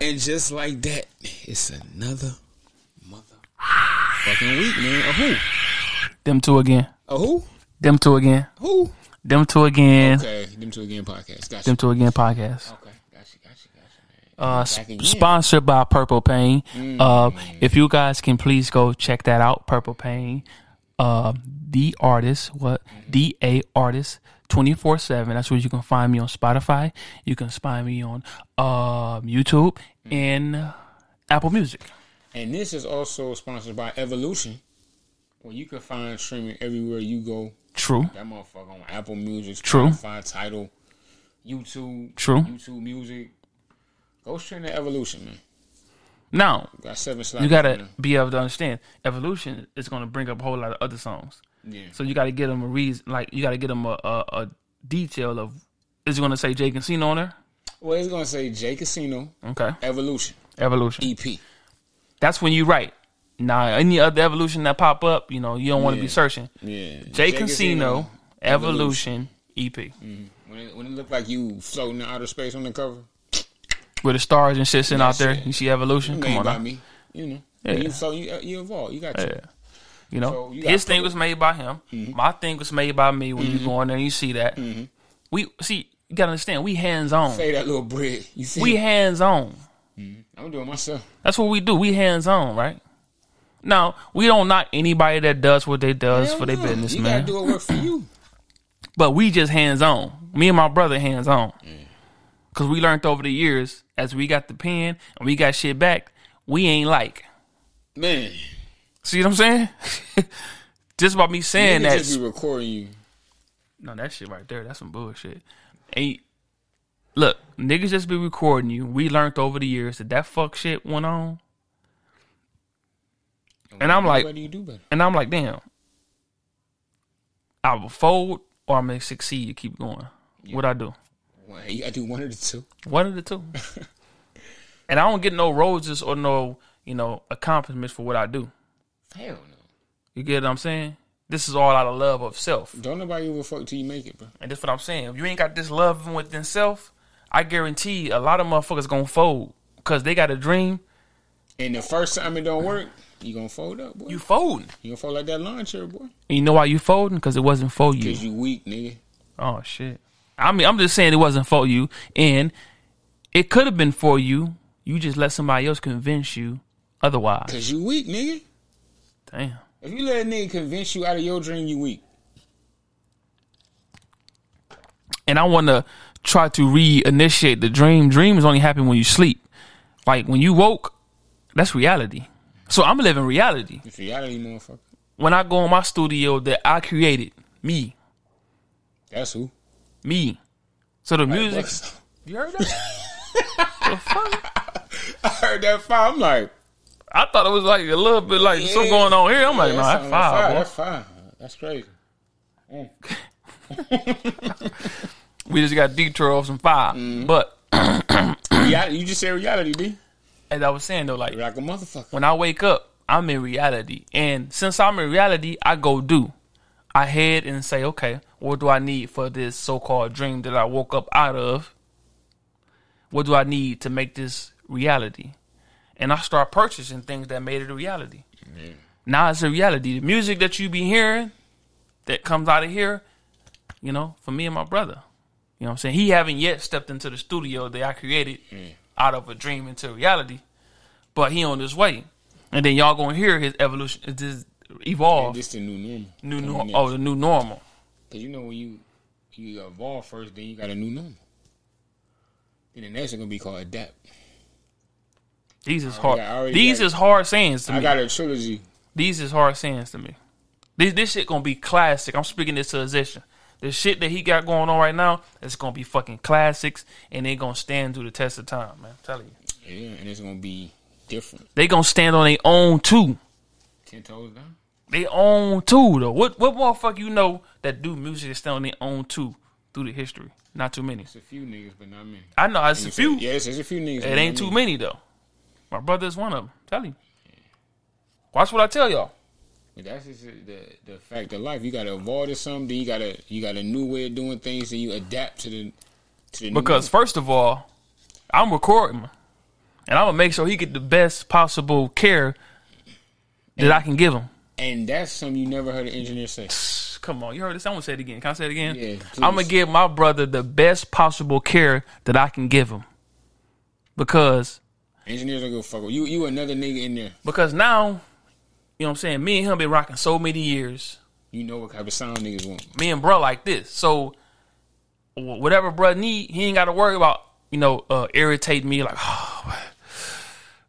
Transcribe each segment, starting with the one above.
And just like that, it's another mother fucking week, man. A who? Them two again. A who? Them two again. Who? Them two again. Okay, them two again podcast. Gotcha. Them two again podcast. Okay, gotcha, gotcha, gotcha. Uh, Back s- again. sponsored by Purple Pain. Uh, if you guys can please go check that out, Purple Pain. Uh, the artist, what? D A artist. 24 7. That's where you can find me on Spotify. You can find me on uh, YouTube and Apple Music. And this is also sponsored by Evolution, where you can find streaming everywhere you go. True. That motherfucker on Apple Music, True. Spotify, Tidal, YouTube, True. YouTube Music. Go stream the Evolution, man. Now, Got you got to right now. be able to understand Evolution is going to bring up a whole lot of other songs. Yeah. So you got to get them a reason, like, you got to get them a, a, a detail of is it going to say Jay Casino on there? Well, it's gonna say Jay Casino Okay. Evolution Evolution. EP. That's when you write. Now, any other evolution that pop up, you know, you don't want to be searching. Yeah. J Casino, Evolution, EP. Mm-hmm. When it, when it look like you floating in outer space on the cover, With the stars and shit sitting out there. shit. You see Evolution? Come made on by me. You know. Yeah. You float, you, uh, you evolve. You got you. Yeah. You know, So you his thing was made by him. Mm-hmm. My thing was made by me. When you mm-hmm. go in there and you see that, mm-hmm. we see. You gotta understand. We hands on. Say that little bread. You see? We hands on. I'm doing myself. That's what we do. We hands on, right? Now we don't knock anybody that does what they does Hell for their no. business, You man. gotta do it work for you. But we just hands on. Me and my brother hands on. Cause we learned over the years as we got the pen and we got shit back, we ain't like. Man. See what I'm saying? just by me saying that. just be recording you. No, that shit right there, that's some bullshit. And look, niggas just be recording you. We learned over the years that that fuck shit went on. And I'm like, What do you do better? and I'm like, damn. I will fold or I'm gonna succeed. Keep going. What I do? Gotta do one of the two. One of the two. and I don't get no roses or no, you know, accomplishments for what I do. Hell no. You get what I'm saying? This is all out of love of self. Don't nobody give a fuck till you make it, bro. And that's what I'm saying. If you ain't got this love within self, I guarantee a lot of motherfuckers gonna fold because they got a dream. And the first time it don't work, you gonna fold up, boy. You folding. You, gonna fold like that lawn chair, boy. And you know why you folding? Because it wasn't for you. Cause you weak, nigga. Oh shit. I mean, I'm just saying it wasn't for you, and it could have been for you. You just let somebody else convince you otherwise. Cause you weak, nigga. Damn. If you let a nigga convince you out of your dream, you weak. and I want to try to reinitiate the dream. Dreams only happen when you sleep. Like when you woke, that's reality. So I'm living reality. It's reality, motherfucker. When I go in my studio that I created, me, That's who. Me. So the music, you heard that? the fuck? I heard that five. I'm like, I thought it was like a little bit like something going on here. I'm like, yeah, nah, that that's like five. That's five. That's crazy. We just got detour off some five. Mm-hmm. But you just said reality, B. as I was saying though, like Like a motherfucker. when I wake up, I'm in reality. And since I'm in reality, I go do. I head and say, okay, what do I need for this so called dream that I woke up out of? What do I need to make this reality? And I start purchasing things that made it a reality. Now it's a reality. The music that you be hearing that comes out of here, you know, for me and my brother. You know what I'm saying? He haven't yet stepped into the studio that I created out of a dream into reality but he on his way. And then y'all gonna hear his evolution, evolve, This the new normal. new normal. Oh, the new normal. Cause you know when you you evolve first, then you got a new normal. Then the next is gonna be called adapt. These is hard. already These got is hard sayings to I me. got a trilogy. These is hard sayings to me. This this shit gonna be classic. I'm speaking this to position. The shit that he got going on right now, it's gonna be fucking classics, and they gonna stand through the test of time, man. I'm telling you, Yeah, and it's gonna be different. they gonna stand on their own too. Ten toes down. They own two though. What what motherfucker you know that do music that stand on their own too through the history? Not too many. It's a few niggas, but not many. I know it's a few. Yeah, it's, it's a few niggas. It ain't too many though. My brother is one of them. Tell you. Watch what I tell y'all. But that's just the the fact of life. You gotta evolve to something. Then you gotta you got a new way of doing things, and you adapt to the to the new Because first of all, I'm recording. and I'm gonna make sure he get the best possible care that I can give him. And that's something you never heard an engineer say. Come on, you heard this? I'm gonna say it again. Can I say it again? Yeah, I'm gonna give my brother the best possible care that I can give him, because Engineers don't go fuck with You you another nigga in there. because now, you know what I'm saying. Me and him been rocking so many years. You know what type of sound niggas want. Me and bro like this. So whatever bro need, he ain't got to worry about you know uh, irritate me like, oh,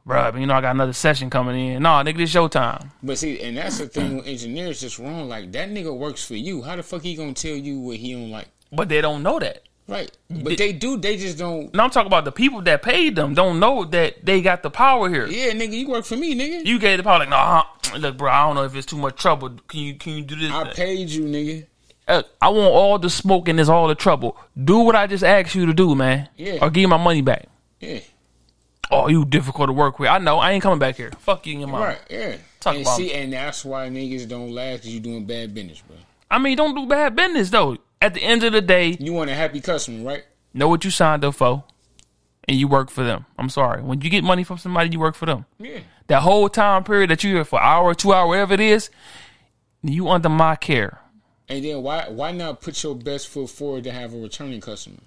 bro. You know I got another session coming in. No, nigga, this your time. But see, and that's the thing with engineers just wrong. Like that nigga works for you. How the fuck he gonna tell you what he don't like? But they don't know that. Right. But they do. They just don't. No, I'm talking about the people that paid them don't know that they got the power here. Yeah, nigga, you work for me, nigga. You gave the power like, nah, look, bro, I don't know if it's too much trouble. Can you can you do this? I paid you, nigga. Uh, I want all the smoke and there's all the trouble. Do what I just asked you to do, man. Yeah. Or give my money back. Yeah. Oh, you difficult to work with. I know. I ain't coming back here. Fuck you and your mom. Right. Yeah. Talk and about see, and that's why niggas don't last because you doing bad business, bro. I mean, don't do bad business though. At the end of the day, You want a happy customer, right? know what you signed up for, and you work for them. I'm sorry. When you get money from somebody, you work for them. Yeah. That whole time period that you're here for hour, two hour, whatever it is, you under my care. And then why why not put your best foot forward to have a returning customer?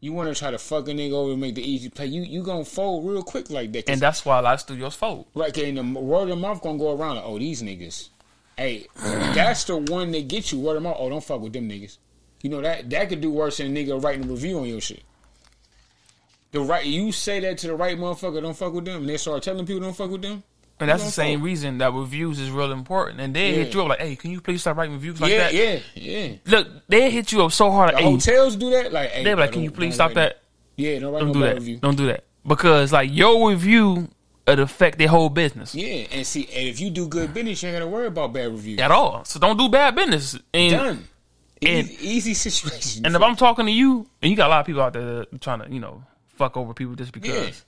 You want to try to fuck a nigga over and make the easy play. You you gonna fold real quick like that. And that's why a lot of studios fold. right, and the word of mouth gonna go around like, oh these niggas. Hey, that's the one that gets you word of mouth. Oh, don't fuck with them niggas. You know that that could do worse than a nigga writing a review on your shit. The right you say that to the right motherfucker, don't fuck with them, and they start telling people don't fuck with them. And that's the same reason that reviews is real important. And they hit Yeah. you up like, hey, can you please stop writing reviews like yeah, that? yeah, yeah. Look, they hit you up so hard. The Hey, hotels do that. Like, hey, they like, can you please stop that? Yeah, don't write Don't do bad that. review. Don't do that. Because like your review it affect their whole business Yeah, and see, and if you do good business, you ain't gotta worry about bad reviews. at all. So don't do bad business. And Done. and- easy, easy situation. and if I'm talking to you, and you got a lot of people out there trying to, you know, fuck over people just because.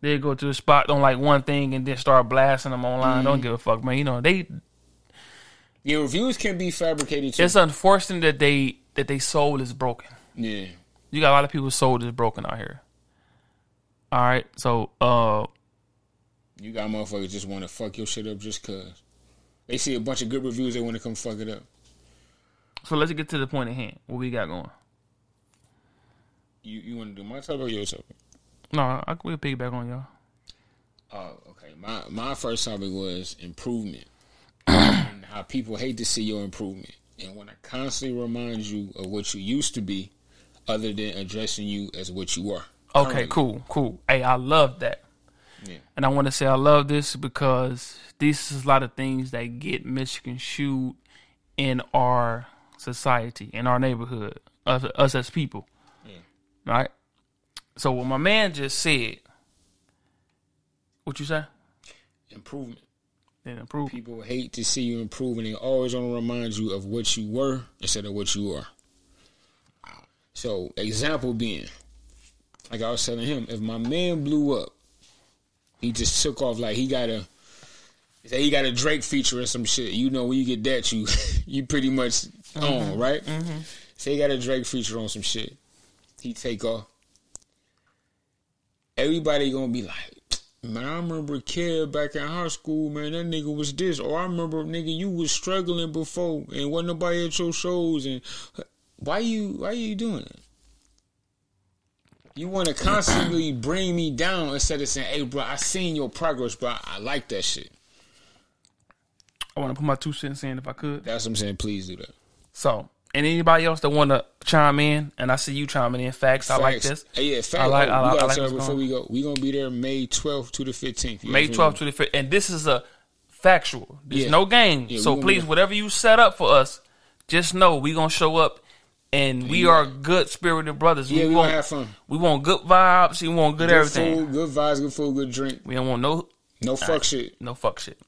They go to a spot, don't like one thing, and then start blasting them online. Mm-hmm. Don't give a fuck, man. You know, they. yeah, reviews can be fabricated too. It's unfortunate that they that they soul is broken. yeah, You got a lot of people's soul is broken out here. All right, so uh, you got motherfuckers just want to fuck your shit up just cause they see a bunch of good reviews. They want to come fuck it up. so let's get to the point at hand. What we got going? You you want to do my topic or your topic? No, I we'll piggyback on y'all. Oh, okay. My my first topic was improvement and how people hate to see your improvement and want to constantly remind you of what you used to be, other than addressing you as what you are. Okay, currently. cool, cool. Hey, I love that. Yeah. And I want to say I love this because this is a lot of things that get misconstrued in our society, in our neighborhood, us, us as people. Yeah. Right? So what my man just said, what you say? Improvement. Then improve. People hate to see you improve, and they always want to remind you of what you were instead of what you are. So, example being, like I was telling him, if my man blew up, he just took off like he got a, say he got a Drake feature or some shit. You know, when you get that, you you pretty much on mm-hmm. right. Mm-hmm. Say he got a Drake feature on some shit. He take off. Everybody gonna be like, Man, I remember a kid back in high school, man, that nigga was this. Or I remember, nigga, you was struggling before and wasn't nobody at your shows. And why you, why you doing it? You want to constantly bring me down instead of saying, hey, bro, I seen your progress, bro. I like that shit. I want to put my two cents in if I could. That's what I'm saying. Please do that. So, and anybody else that want to chime in, and I see you chiming in. Facts, I like this. Hey, yeah, facts. I like- oh, I we like- I like before going we go. We gonna be there May 12th to the 15th. May 12th to the fifteenth, And this is a factual. There's Yeah. no game. Yeah, so please, whatever you set up for us, just know we going to show up and we are good spirited brothers. Yeah, we want, gonna have fun. we want good vibes. We want good, Good everything. food, good vibes, good food, good drink. We don't want no No fuck shit. no fuck shit.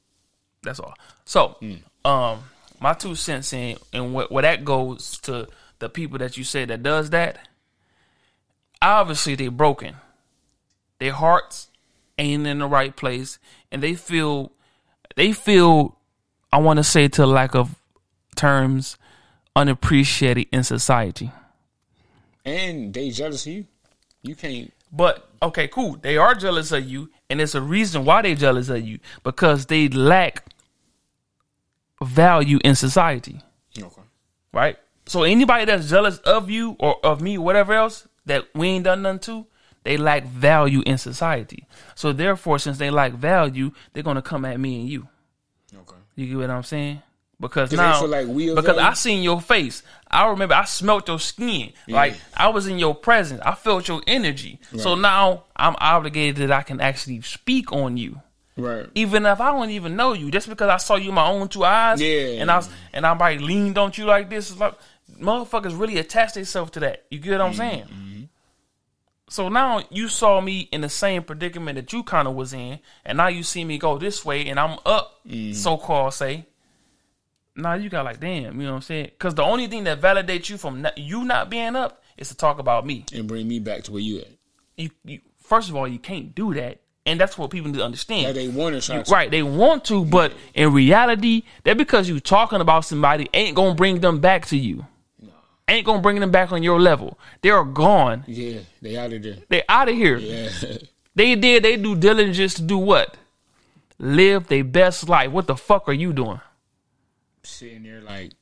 That's all. So, Hmm. um, my two cents in and what where that goes to the people that you say that does that. Obviously, they're broken. Their hearts ain't in the right place, and they feel they feel. I want to say to lack of terms, unappreciated in society. And they jealous of you. You can't. But okay, cool. They are jealous of you, and it's a reason why they jealous of you because they lack value in society, Okay. right? So anybody that's jealous of you or of me, whatever else that we ain't done nothing to, they lack value in society. So therefore, since they lack value, they're gonna come at me and you. Okay. You get what I'm saying? Because now, like because value? I seen your face. I remember I smelt your skin. Like I was in your presence. I felt your energy. So now I'm obligated that I can actually speak on you, Right. even if I don't even know you. Just because I saw you my own two eyes, Yeah. and I was, and I might leaned on you like this. Like motherfuckers really attach themselves to that. You get what I'm mm-hmm. saying? Mm-hmm. So now you saw me in the same predicament that you kind of was in, and now you see me go this way, and I'm up, mm-hmm. so called say. Now you got like, damn, you know what I'm saying? Because the only thing that validates you from not, you not being up is to talk about me. And bring me back to where you at. You, you first of all, you can't do that, and that's what people need to understand. Like they want to try. Right, they want to, but in reality, that because you talking about somebody ain't gonna bring them back to you. Ain't gonna bring them back on your level. They're gone. Yeah, they out of there. They out of here. Yeah. They did they do diligence to do what? Live their best life. What the fuck are you doing? Sitting there like,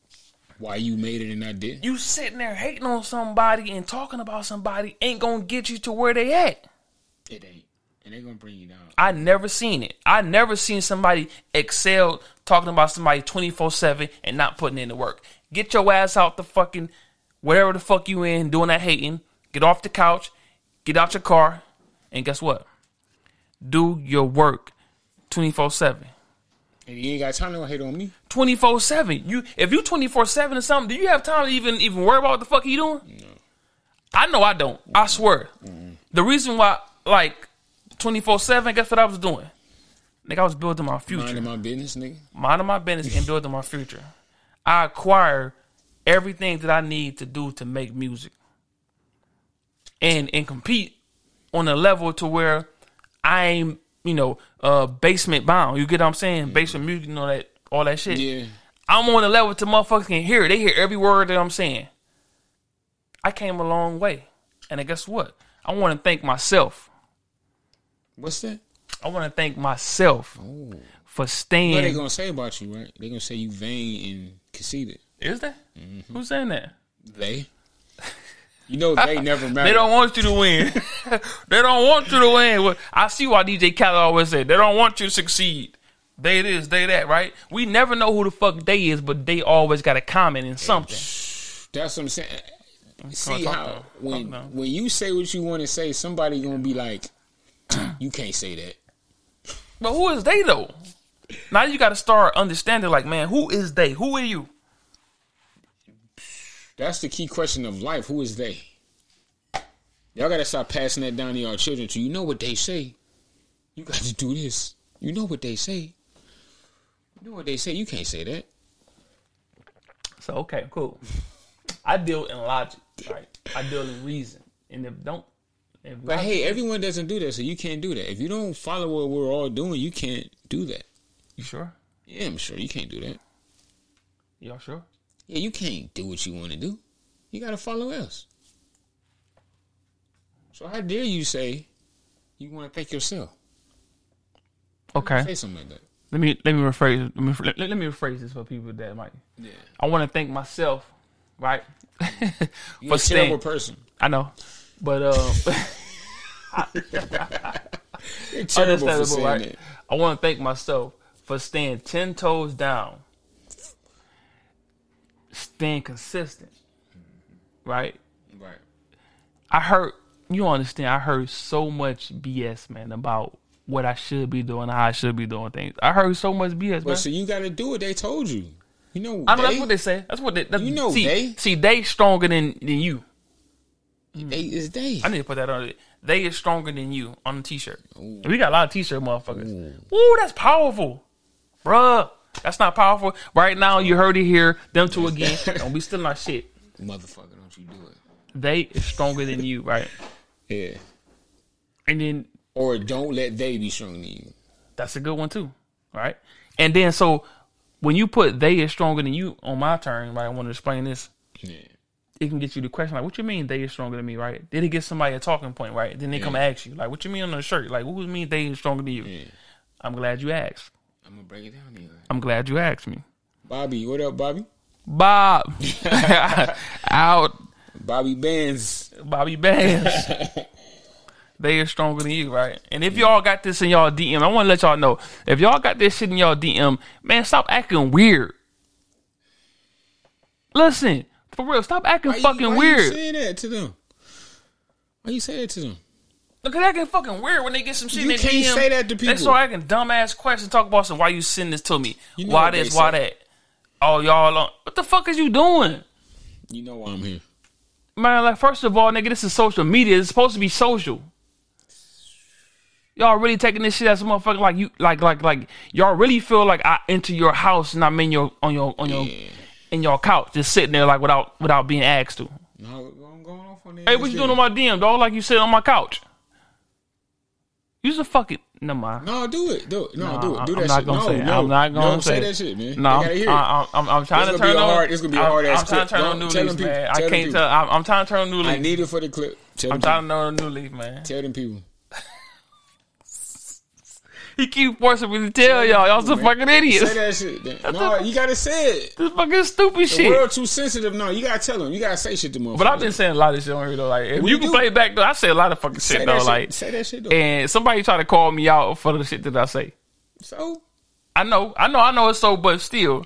why you made it and I did? You sitting there hating on somebody and talking about somebody ain't gonna get you to where they at. It ain't. And they're gonna bring you down. I never seen it. I never seen somebody excel talking about somebody 24-7 and not putting in the work. Get your ass out the fucking whatever the fuck you in doing that hating. Get off the couch, get out your car, and guess what? Do your work 24-7. And you ain't got time to hate on me. 24-7. You if you 24-7 or something, do you have time to even even worry about what the fuck you doing? I know I don't. I swear. The reason why like 24-7, guess what I was doing? Nigga, I was building my future. Minding my business, nigga. minding my business and building my future. I acquire everything that I need to do to make music. And and compete on a level to where I'm, you know, uh basement bound. You get what I'm saying? Basement music and all that all that shit. Yeah. I'm on a level to motherfuckers can hear. They hear every word that I'm saying. I came a long way. And guess what? I want to thank myself. What's that? I want to thank myself for staying. What they gonna say about you, right? They gonna say you vain and conceited. Is that? Mm-hmm. Who's saying that? They. You know they never matter. They don't want you to win. they don't want you to win. I see why DJ Khaled always say they don't want you to succeed. They this, they that, right? We never know who the fuck they is, but they always got a comment in something. That's what I'm saying. See how when when you say what you want to say, somebody gonna be like, "You can't say that." But who is they though? Now you got to start understanding, like, man, who is they? Who are you? That's the key question of life. Who is they? Y'all gotta stop passing that down to y'all children. So you know what they say. You got to do this. You know what they say. You know what they say. You can't say that. So okay, cool. I deal in logic, right? I deal in reason, and if don't, if But hey, everyone doesn't do that, so you can't do that. If you don't follow what we're all doing, you can't do that. you sure? Yeah, I'm sure you can't do that. Y'all sure? Yeah, you can't do what you want to do. You gotta follow us. So how dare you say you want to thank yourself? Okay. Say something like that. Let me let me rephrase let me let, let me rephrase this for people that might. Yeah. I want to thank myself, right, You're a staying- person. I know, but uh, You're terrible for understandable, saying right? I want to thank myself for staying ten toes down, staying consistent, right? Right. I heard you understand. I heard so much BS, man, about what I should be doing, how I should be doing things. I heard so much BS, man. So you got to do what they told you. You know, I know they, that's what they say. That's what they. That's, You know see, they. see they stronger than than you. Mm. they is they. I need to put that on it. They is stronger than you on the t-shirt. We got a lot of t-shirt motherfuckers. Ooh, that's powerful, bruh. That's not powerful. Right now, you heard it here. Them two again. Don't be stealing our shit. Motherfucker, don't you do it? They is stronger than you, right? Yeah. And then Or don't let they be stronger than you. that's a good one too, right? And then so when you put they is stronger than you on my turn, right? I want to explain this. Yeah. It can get you the question like, "What you mean they is stronger than me?" Right? Then it get somebody a talking point, right? Then they come ask you like, "What you mean on the shirt?" Like, "What mean they is stronger than you?" Yeah. I'm glad you asked. I'm gonna break it down here. I'm glad you asked me. Bobby, what up, Bobby? Bob out, Bobby Bands. Bobby Bands. they are stronger than you, right? And if y'all got this in y'all DM, I want to let y'all know if y'all got this shit in y'all DM, man, stop acting weird. Listen, for real, stop acting you- fucking why weird. You saying that to them? Why you say that to them? Look at acting fucking weird when they get some shit You in can't DM. say that to people. They start acting dumbass questions. Talk about some. Why you send this to me? You know why this? Why that? Oh y'all, on, what the fuck is you doing, You know why I'm here. man? Like first of all, nigga, this is social media. It's supposed to be social. Y'all really taking this shit as a motherfucker like you like like like y'all really feel like I enter your house and I'm in your on your on your Yeah. In your couch just sitting there like without without being asked to. No, I'm going off on. Hey, what you doing on my DM, dog? Like you sitting on my couch. Use a fucking never mind. No, do it. Do it. No, No, do it. Do I'm that not shit. no, say no, I'm not gonna no, say it. that shit, man. No, they gotta hear. I, I'm, I'm trying It's to turn on. hard- it's gonna be a I'm- hard ass I'm trying to turn on new leaf, people- man. I can't people. tell. I'm, I'm trying to turn on new leaf. I need it for the clip. Tell I'm trying to know a new leaf, man. tell them people. He keep forcing me to tell y'all. Y'all some fucking idiots. Say that shit. Then. No, you gotta say it. This fucking stupid The shit. world too sensitive. No, you gotta tell them. You gotta say shit to motherfuckers. But I've been saying a lot of shit on here though. Like if We you can do. play it back though, I say a lot of fucking shit though. shit. Like say that shit though. and somebody try to call me out for the shit that I say. so I know, I know, I know it's so, but still,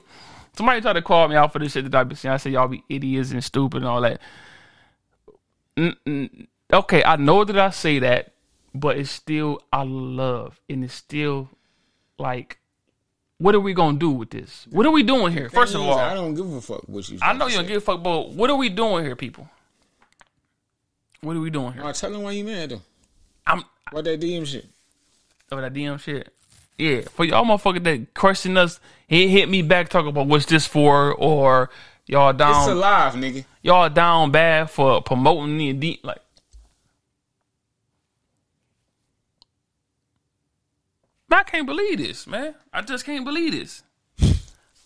somebody try to call me out for the shit that I be saying. I say y'all be idiots and stupid and all that. Mm-mm. Okay, I know that I say that, but it's still I love, and it's still like, what are we gonna do with this? What are we doing here? First of all, I don't give a fuck what you. Say. I know you don't give a fuck, but what are we doing here, people? What are we doing here? No, tell them why you mad though. I'm What that DM shit. over that DM shit. Yeah, for y'all motherfuckers that question us, hit hit me back talk about what's this for, or y'all down. It's alive, nigga. y'all down bad for promoting the like. I can't believe this, man. I just can't believe this.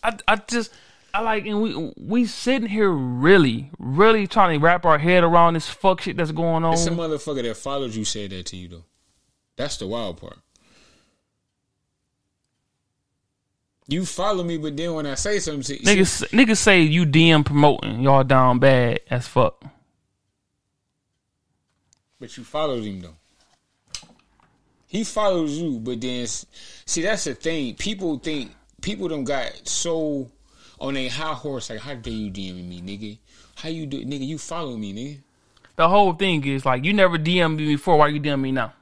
I, I just I like and we we sitting here really really trying to wrap our head around this fuck shit that's going on. It's a motherfucker that followed you said that to you though. That's the wild part. You follow me, but then when I say something, to, Niggas, niggas say you DM promoting y'all down bad as fuck. but you followed him though. He follows you, but then see that's the thing. People think people don't got so on a high horse. Like, how dare you DM me, nigga? How you do, nigga? You follow me, nigga? The whole thing is like you never DM me before. Why you DM me now?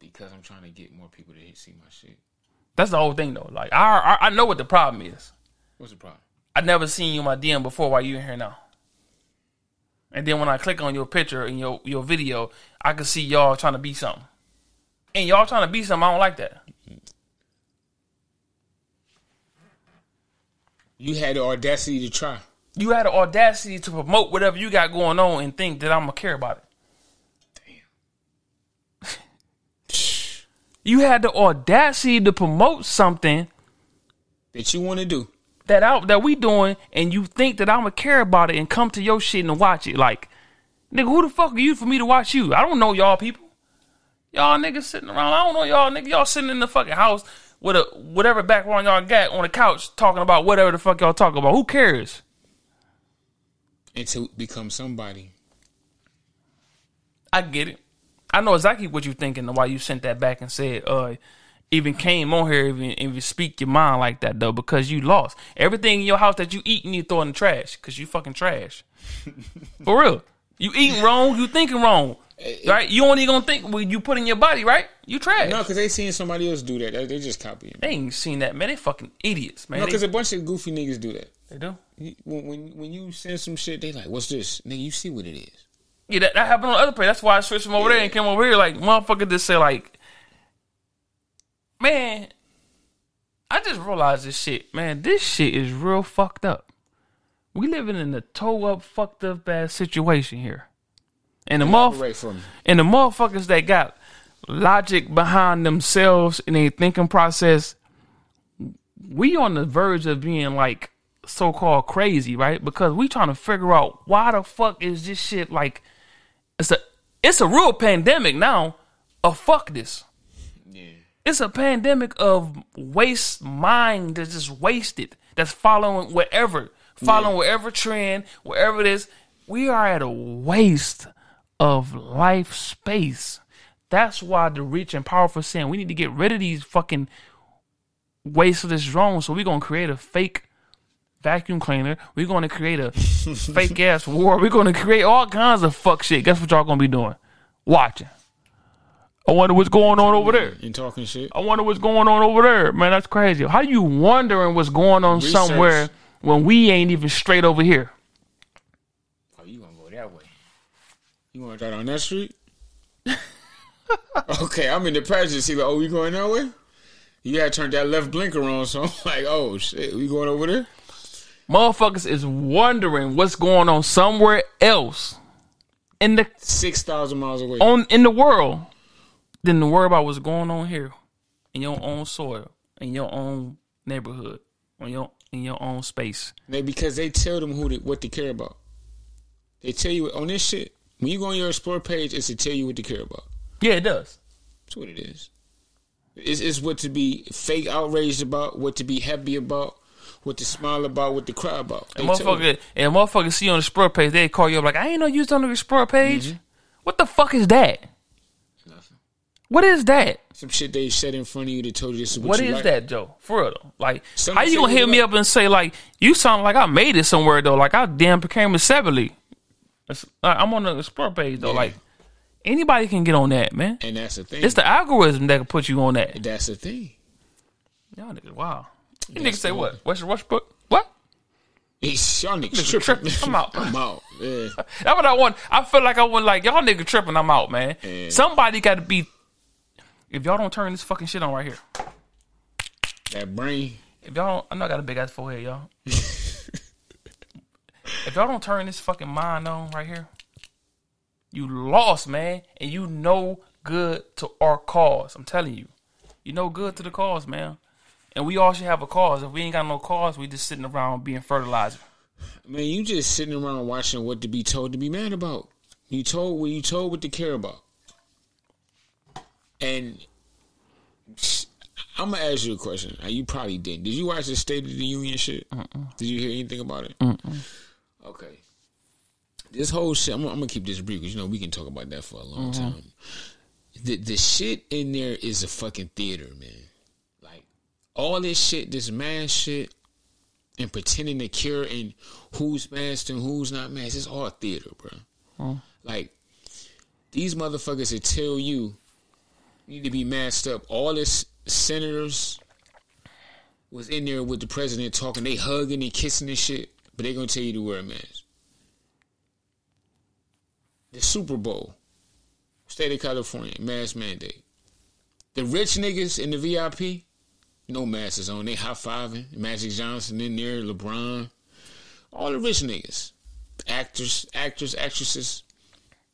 Because I'm trying to get more people to see my shit. That's the whole thing though. Like I I, I know what the problem is. What's the problem? I never seen you in my DM before. Why you in here now? And then when I click on your picture and your your video, I can see y'all trying to be something. And y'all trying to be something. I don't like that. You had the audacity to try. You had the audacity to promote whatever you got going on and think that I'm gonna care about it. Damn. you had the audacity to promote something That you want to do. that out that we doing, and you think that I'm gonna care about it and come to your shit and watch it. Like, nigga, who the fuck are you for me to watch you? I don't know y'all people. Y'all niggas sitting around. I don't know y'all nigga. Y'all sitting in the fucking house with a whatever background y'all got on the couch talking about whatever the fuck y'all talking about. Who cares? And to become somebody. I get it. I know exactly what you're thinking and why you sent that back and said, uh, even came on here even even speak your mind like that though, because you lost. Everything in your house that you eat, and you throw in the trash. Cause you fucking trash. For real. You eating wrong, you thinking wrong. Right? You only gonna think when you put in your body, right? You trash. No, because they seen somebody else do that. They, just copying. they ain't seen that, man. They fucking idiots, man. No, because a bunch of goofy niggas do that. they do. When, when when you send some shit, they like, "What's this?" Nigga, you see what it is. Yeah, that, that happened on the other page. That's why I switched from over there and came over here. Like, motherfucker just say like, man, I just realized this shit. Man, this shit is real fucked up. We living in a toe up, fucked up bad situation here. And the motherf- and the motherfuckers that got logic behind themselves in their thinking process, we on the verge of being like so called crazy, right? Because we trying to figure out why the fuck is this shit like it's a it's a real pandemic now of fuck this. Yeah. It's a pandemic of waste mind that's just wasted. That's following whatever, following Yeah. whatever trend, wherever it is. We are at a waste of life space. That's why the rich and powerful saying we need to get rid of these fucking waste of this drone. So we're gonna create a fake vacuum cleaner. We're gonna create a fake ass war. We're gonna create all kinds of fuck shit. Guess what y'all gonna be doing? Watching. I wonder what's going on over there. And talking shit. I wonder what's going on over there. Man, that's crazy. How you wondering what's going on Research. somewhere when we ain't even straight over here? Oh, you gonna go that way? You wanna drive down that street? okay, I'm in the passenger seat. Like, oh, we going that way? You gotta turn that left blinker on, so I'm like, oh shit, we going over there? Motherfuckers is wondering what's going on somewhere else in the Six thousand miles away. on in the world than to worry about what's going on here in your own soil, in your own neighborhood, on your in your own space. They, because they tell them who they, what they care about. They tell you on this shit. When you go on your explore page, it's to tell you what to care about. Yeah, it does. That's what it is. It's, it's what to be fake outraged about, what to be happy about, what to smile about, what to cry about. They And motherfucker, and motherfucker see you on the explore page, they call you up like, I ain't know you was on the explore page. Mm-hmm. What the fuck is that? Nothing. What is that? Some shit they said in front of you that told you this is what, What you is like. that, Joe? For real though. Like, Some how you gonna hit me like. up and say like, you sound like I made it somewhere though? Like I damn became a. That's- like, I'm on the explore page though. Yeah. Like anybody can get on that, man. And that's the thing. It's the algorithm that can put you on that. that's the thing. Y'all niggas, wow. You niggas say what? What's your Westbrook? What? It's, y'all niggas Nigga tripping. tripping. I'm out. I'm out. Yeah. That's what I want. I feel like I want like y'all nigga tripping. I'm out, man. Yeah. Somebody got to be. If y'all don't turn this fucking shit on right here, That brain. if y'all don't, I know I got a big ass forehead, y'all. if y'all don't turn this fucking mind on right here, you lost, man, and you know good to our cause. I'm telling you, you know good to the cause, man. And we all should have a cause. If we ain't got no cause, we just sitting around being fertilizer. Man, you just sitting around watching what to be told to be mad about. You told what you told what to care about. And I'm gonna ask you a question. You probably didn't. Did you watch the State of the Union shit? Did you hear anything about it? Okay. This whole shit. I'm, I'm gonna keep this brief because you know we can talk about that for a long mm-hmm. time. The the shit in there is a fucking theater, man. Like all this shit, this mass shit, and pretending to cure and who's masked and who's not masked. It's all theater, bro. Like these motherfuckers that tell you you need to be masked up. All this senators was in there with the president talking, they hugging and kissing and shit, but they're gonna tell you to wear a mask. The Super Bowl, state of California, mask mandate. The rich niggas in the VIP, no masks on. They high fiving. Magic Johnson in there, LeBron, all the rich niggas, actors, actors, actresses,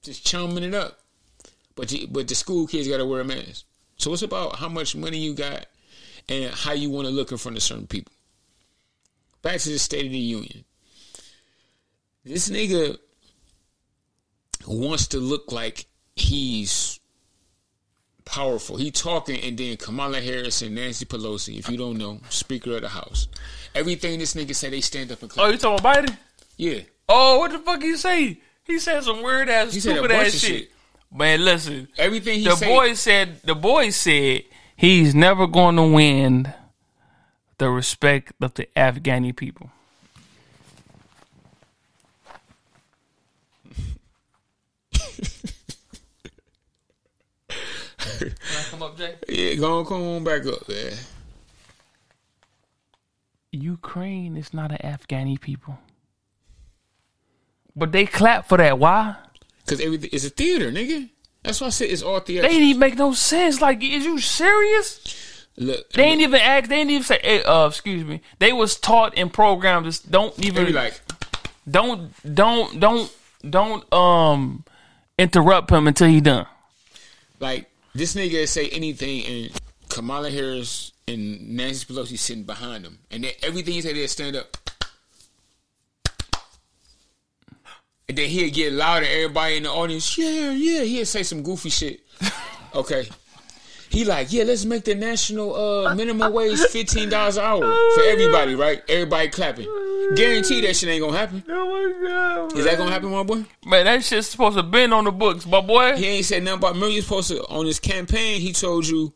just chumming it up. But you, but the school kids got to wear a mask. So it's about how much money you got and how you want to look in front of certain people. Back to the State of the Union. This nigga wants to look like he's powerful. He talking and then Kamala Harris and Nancy Pelosi, if you don't know, Speaker of the House. Everything this nigga say, they stand up and clap. Oh, you talking about Biden? Yeah. Oh, what the fuck he say? He said some weird ass, He stupid ass shit. shit. Man, listen. Everything he the say, boy said the boy said he's never going to win the respect of the Afghani people. Can I come up, Jay? yeah, go on, come on back up, man. Ukraine is not an Afghani people. But they clap for that. Why? Because everything it's a theater, nigga. That's why I said it's all theater. They didn't even make no sense. Like, is you serious? Look, They ain't even ask. They didn't even say. eh, Uh, excuse me. They was taught in programs. Just don't they even be like, don't don't don't don't um interrupt him until he done. like this nigga say anything, and Kamala Harris and Nancy Pelosi sitting behind him, and then everything he said, they stand up. And then he'd get louder. Everybody in the audience, yeah, yeah. He'd say some goofy shit. Okay. He like, yeah, let's make the national uh, minimum wage fifteen dollars an hour for everybody, right? Everybody clapping. Guarantee that shit ain't gonna happen. Oh my god. Is that gonna happen, my boy? Man, that shit's supposed to been on the books, my boy. He ain't said nothing about. Remember, you supposed to on his campaign. He told you,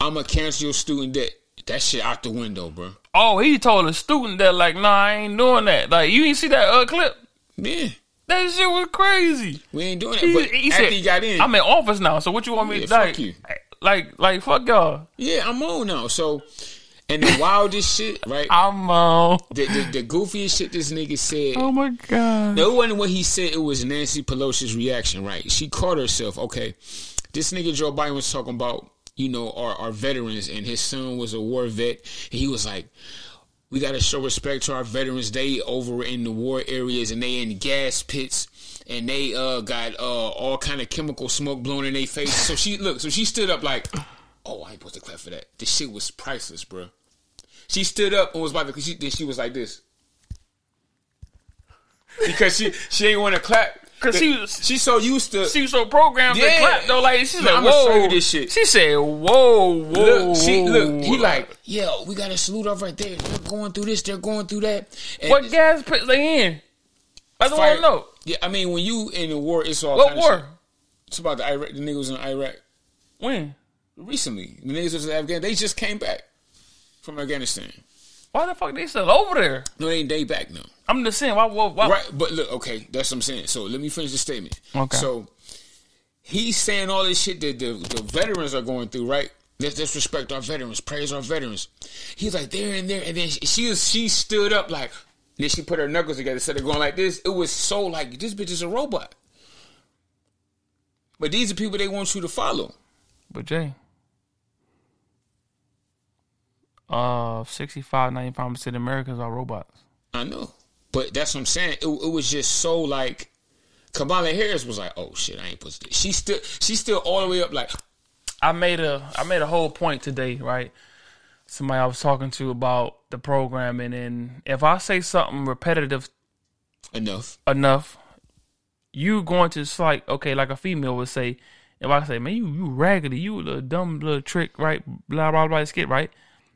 "I'm gonna cancel your student debt." That shit out the window, bro. Oh, he told a student that like, nah, I ain't doing that. Like, you ain't see that uh, clip? Yeah, That shit was crazy. we ain't doing that. He, But he after said, he got in, I'm in office now, so what you want me Yeah, to like? fuck you. Like, like, fuck y'all. yeah, I'm on now. So, and the wildest shit, right? I'm on. The, the the goofiest shit this nigga said. Oh my god. No, it wasn't what he said. It was Nancy Pelosi's reaction, right? She caught herself. Okay, this nigga Joe Biden was talking about, you know, our, our veterans, and his son was a war vet. And he was like, we got to show respect to our veterans. They over in the war areas, and they in gas pits, and they uh got uh all kind of chemical smoke blowing in their face. So she look, so she stood up like, oh, I ain't supposed to clap for that. This shit was priceless, bro. She stood up and was about to. She, then she was like this because she she ain't want to clap 'Cause she was- she's so used to. She was so programmed to clap though. Like she's said, "Whoa!" show you this shit. She said, "Whoa, whoa!" Look, she look. He like, yo, we got to salute off right there. They're going through this. They're going through that. And what gas put they in? I don't want to know Yeah, I mean, when you in the war, it's all what war. It's about the Iraq. The niggas in Iraq When? recently. The niggas was in Afghanistan. They just came back from Afghanistan. Why the fuck they still over there? No, they ain't day back now. I'm just saying. Why? Why? why? Right, but look, okay, that's what I'm saying. So let me finish the statement. Okay. So he's saying all this shit that the, the veterans are going through, right? Let's, let's respect our veterans, praise our veterans. He's like there and there, and then she she, she stood up like, then she put her knuckles together, instead of going like this. It was so like this bitch is a robot. But these are people they want you to follow. But Jay, uh, 65, 95 percent of Americans are robots. I know, but that's what I'm saying. It, it was just so like. Kamala Harris was like, "Oh shit, I ain't supposed to." She still, she's still all the way up, like, I made a I made a whole point today, right? Somebody I was talking to about the programming, and if I say something repetitive enough. enough, you going to it's like okay, like a female would say. If I say, man, you you raggedy, you a little dumb little trick, right? Blah blah blah, skit, right?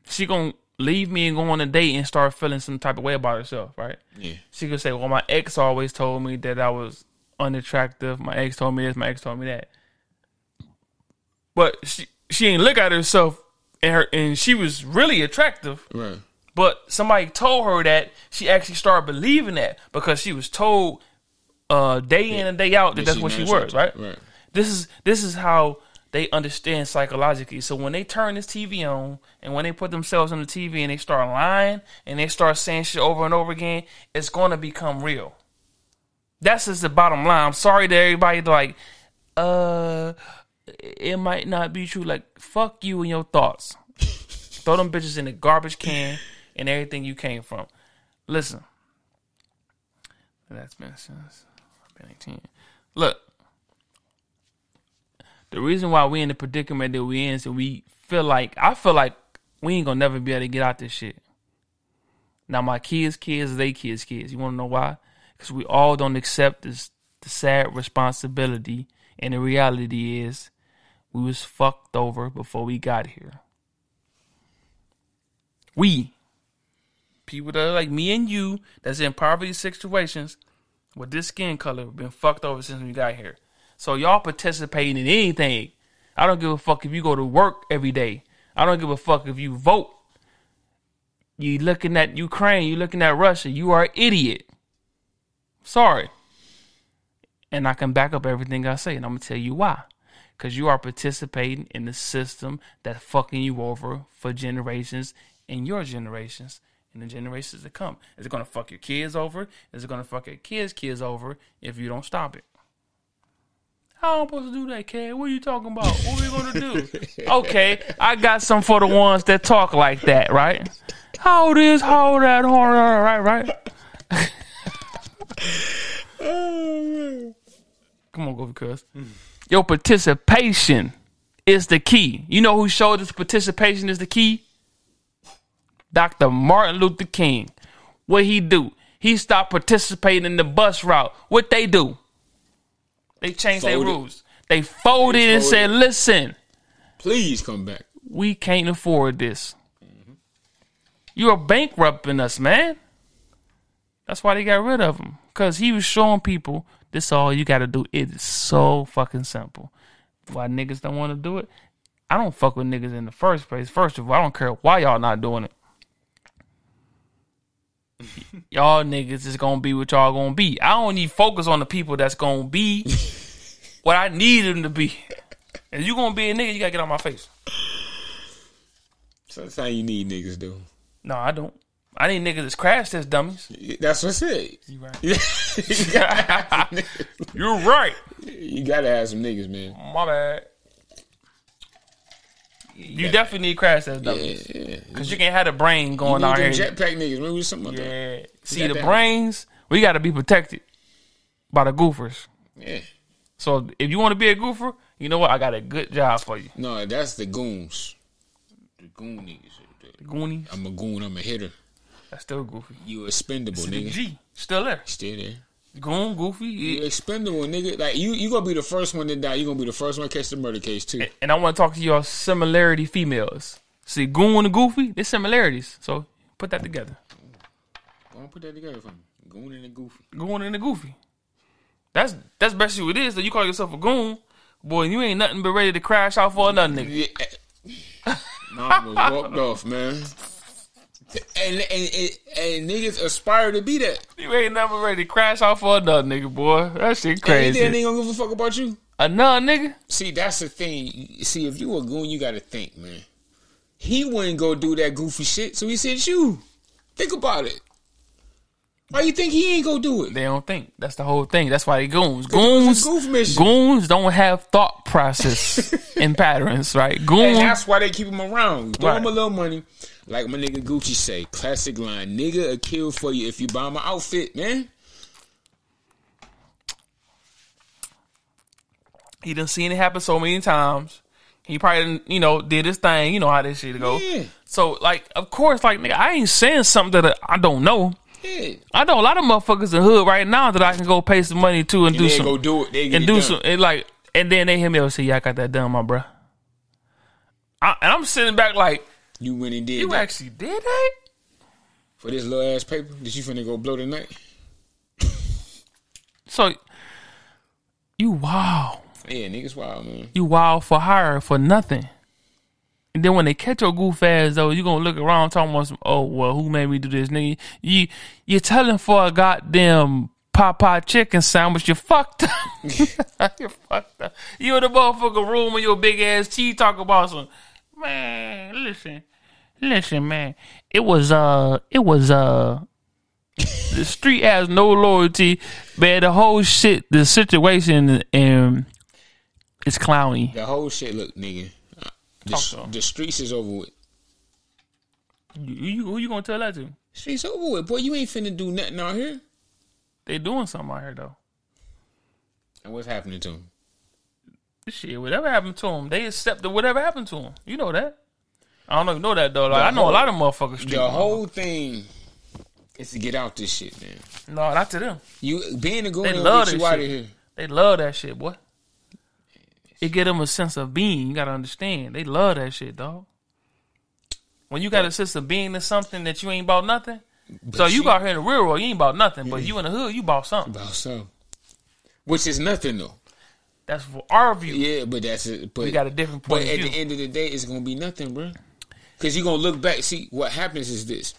She gonna leave me and go on a date and start feeling some type of way about herself, right? Yeah. She could say, well, my ex always told me that I was unattractive. My ex told me this. My ex told me that. But she she ain't look at herself and her and she was really attractive. Right. But somebody told her that she actually started believing that because she was told uh, day in and day out that that's what she was, right? Right. This is this is how they understand psychologically. So when they turn this TV on and when they put themselves on the TV and they start lying and they start saying shit over and over again, it's going to become real. That's just the bottom line. I'm sorry to everybody like, uh, it might not be true. Like, fuck you and your thoughts. Throw them bitches in the garbage can and everything you came from. Listen, that's been since I've been 18. Look, the reason why we in the predicament that we in is we feel like I feel like we ain't gonna never be able to get out this shit. Now my kids, kids, they kids, kids. You wanna know why? Because we all don't accept this the sad responsibility, and the reality is we was fucked over before we got here. We people that are like me and you that's in poverty situations with this skin color been fucked over since we got here. So y'all participating in anything. I don't give a fuck if you go to work every day. I don't give a fuck if you vote. You looking at Ukraine, you looking at Russia, you are an idiot. Sorry. And I can back up everything I say, and I'm gonna tell you why. Cause you are participating in the system that's fucking you over for generations and your generations and the generations to come. Is it gonna fuck your kids over? Is it gonna fuck your kids' kids over if you don't stop it? How am supposed to do that, kid? What are you talking about? What are we gonna do? okay, I got some for the ones that talk like that, right? How this, how that, that, right, right? Come on, go because your participation is the key. You know who showed us participation is the key? Dr. Martin Luther King. What he do? He stopped participating in the bus route. What they do? They changed their Folded. rules. They folded and said, "Listen, Please come back. we can't afford this. You're bankrupting us, man." That's why they got rid of him because he was showing people this all you got to do. It is so fucking simple. Why niggas don't want to do it? I don't fuck with niggas in the first place. First of all, I don't care why y'all not doing it. Y'all niggas is gonna be what y'all gonna be. I don't need focus on the people that's gonna be what I need them to be. And you gonna be a nigga, you gotta get on my face. So that's Sometimes you need niggas though. No, I don't. I need niggas that's crash test dummies. That's what I said. You right. you, gotta have some niggas. You're right. you gotta have some niggas, man. My bad. You definitely need crash test dummies. Yeah, yeah. Cause you can't have the brain You going need out them here. jetpack niggas. Remember something like that? Yeah. See the that. brains, we gotta be protected by the goofers. Yeah. So if you want to be a goofer, you know what? I got a good job for you. No, that's the goons. The goon niggas. The Goonies, I'm a goon. I'm a hitter. that's still goofy. You expendable, nigga. G, still there. Still there. Goon, goofy. You expendable, nigga. Like you, you gonna be the first one to die. You gonna be the first one to catch the murder case too. And I want to talk to y'all similarity females. See, goon and goofy, there's similarities. So put that together. Go on, put that together for me. Goon and the goofy. Goon and the goofy. That's that's basically what it is. That you call yourself a goon, boy, you ain't nothing but ready to crash out for another nigga. Yeah. Nah, was walked off, man. And, and and and niggas aspire to be that. You ain't never ready to crash off for another nigga, boy. That shit And crazy. then they ain't gonna give a fuck about you. Uh, another nigga? See, that's the thing. See, if you a goon, you gotta think, man. He wouldn't go do that goofy shit, so he sent you. Think about it. Why you think he ain't gonna do it? They don't think. That's the whole thing. That's why they goons. Goons, goons don't have thought process and patterns, right? And Goons. that's why they keep him around. Throw Right. him a little money. Like my nigga Gucci say, classic line, nigga a kill for you if you buy my outfit, man. He done seen it happen so many times. He probably, you know, did his thing. You know how this shit go. Yeah. So, like, of course, like, nigga, I ain't saying something that I don't know. Yeah. I know a lot of motherfuckers in hood right now that I can go pay some money to and, And do they some go do it. They and it do done. some and like and then they hit me up and say, "Yeah, I got that done, my bro. I, and I'm sitting back like, You went and did "You that. actually did that?" for this little ass paper that you finna go blow tonight. So, you wow, Yeah, niggas wild, man. you wild for hire for nothing. And then when they catch your goof ass though, you gonna look around talking about some, oh well, who made me do this, nigga? You you telling for a goddamn Popeye chicken sandwich, you fucked up. you fucked up. You in the motherfucking room with your big ass cheese talk about some man, listen. Listen, man. It was uh it was uh the street has no loyalty, man. The whole shit, the situation and it's clowny. The whole shit, look, nigga. The, Talk to 'em. the streets is over with. You, you, who you gonna tell that to? Streets over with. Boy, you ain't finna do nothing out here. They doing something out here though. And what's happening to him? Shit, whatever happened to them, they accepted whatever happened to them. You know that. I don't know you know that though. Like I know a lot of motherfuckers. Street The whole thing is to get out this shit, man. no, not to them. You being a goon They love get you this out of shit. here. They love that shit, boy. It get them a sense of being. You gotta understand. They love that shit, dog. When you got a sense of being to something that you ain't about nothing. so you got here in the real world, you ain't about nothing. But you in the hood, you bought something. About some. Which is nothing though. That's for our view. Yeah, but that's it. But We got a different point. But at of the end of the day, it's gonna be nothing, bro. Cause you gonna look back. See, what happens is this: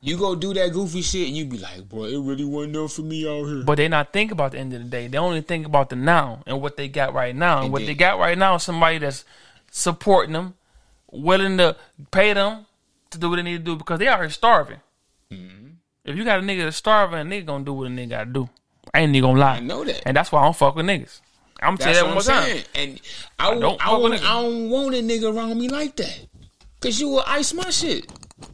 you go do that goofy shit, and you be like, bro, it really wasn't enough for me out here. But they not think about the end of the day. They only think about the now and what they got right now. And, And what then- they got right now is somebody that's supporting them, willing to pay them to do what they need to do because they here starving. Mm-hmm. If you got a nigga that's starving, a nigga gonna do what a nigga gotta do. I ain't even gonna lie. I know that. And that's why I don't fuck with niggas. I'm gonna tell you that one more time. And I, don't don't, I, fuck with want, niggas. I don't want a nigga around me like that. Cause you will ice my shit.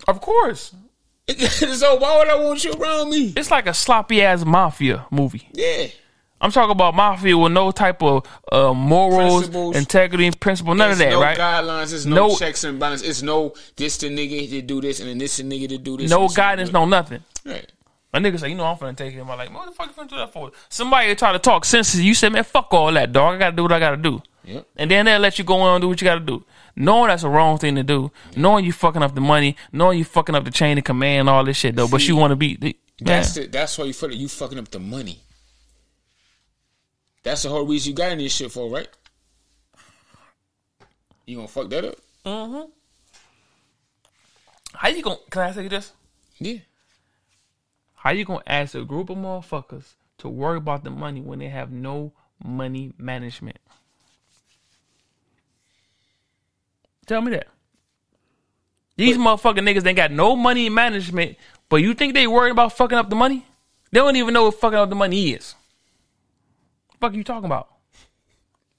Of course. so why would I want you around me? It's like a sloppy ass mafia movie. Yeah. I'm talking about mafia with no type of uh, morals, Principles. integrity, principle, none of There's that, no right? guidelines. There's no, No- checks and balances. It's no this the nigga to do this and then this the nigga to do this. No guidance, no nothing. Right. A nigga say, you know, I'm finna take him. I'm like, what the fuck you finna do that for? Somebody try to talk sense you. Say, man, fuck all that, dog. I gotta do what I gotta do. Yep. And then they'll let you go on and do what you gotta do. Knowing that's the wrong thing to do. Knowing you fucking up the money. Knowing you fucking up the chain of command, all this shit though. But you wanna be, man, That's the, that's why you feel you fucking up the money. That's the whole reason you got in this shit for, right? You gonna fuck that up? Mm-hmm. How you gonna, can I ask you this? Yeah. How you gonna ask a group of motherfuckers to worry about the money when they have no money management? Tell me that. These motherfucking niggas ain't got no money management, but you think they worried about fucking up the money? They don't even know what fucking up the money is. What the fuck are you talking about?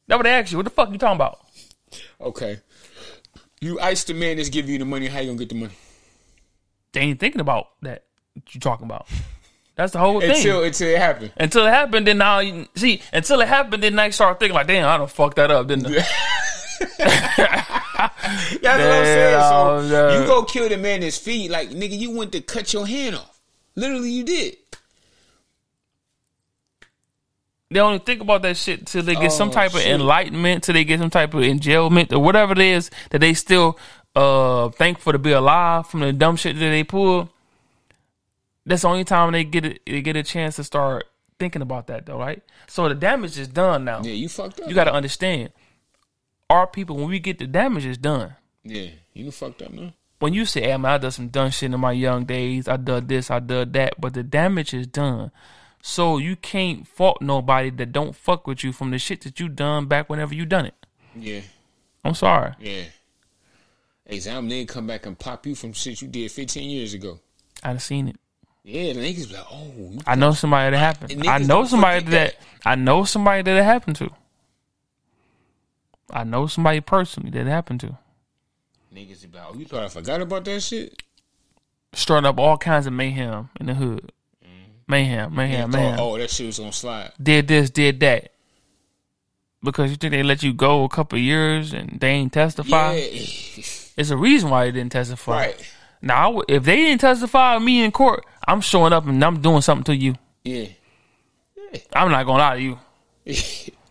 That what they ask you. What the fuck are you talking about? Okay. You ice the man that's giving you the money. How you gonna get the money? They ain't thinking about that. What you talking about? That's the whole thing. Until until it happened. Until it happened, then now you see. Until it happened, then I start thinking like, damn, I don't fuck that up, didn't I? That's what I'm saying. So you go kill the man his feet. Like nigga, you went to cut your hand off. Literally, you did. They only think about that shit till they get some Oh, type of enlightenment, till they get some type of enjailment or whatever it is that they still uh thankful to be alive from the dumb shit that they pull. That's the only time they get a, they get a chance to start thinking about that though, right? So the damage is done now. Yeah, you fucked up. You got to understand, our people when we get the damage is done. Yeah, you fucked up now. when you say, hey, man, I done some dumb shit in my young days. I done this, I done that, but the damage is done. So you can't fault nobody that don't fuck with you from the shit that you done back whenever you done it. Yeah, I'm sorry. yeah. Exam nigga come back and pop you from shit you did 15 years ago. I done seen it. Yeah, the niggas be like, oh, I know somebody that happened. I know somebody forget that, I know somebody that it happened to. I know somebody personally that it happened to. niggas be like, oh, you thought I forgot about that shit? Starting up all kinds of mayhem in the hood. Mm-hmm. Mayhem, mayhem, Thought, mayhem. oh, that shit was gonna slide. did this, did that. Because you think they let you go a couple of years and they ain't testify. Yeah, It's a reason why they didn't testify. right. Now, I would- if they didn't testify me in court, I'm showing up and I'm doing something to you. Yeah. I'm not gonna lie to you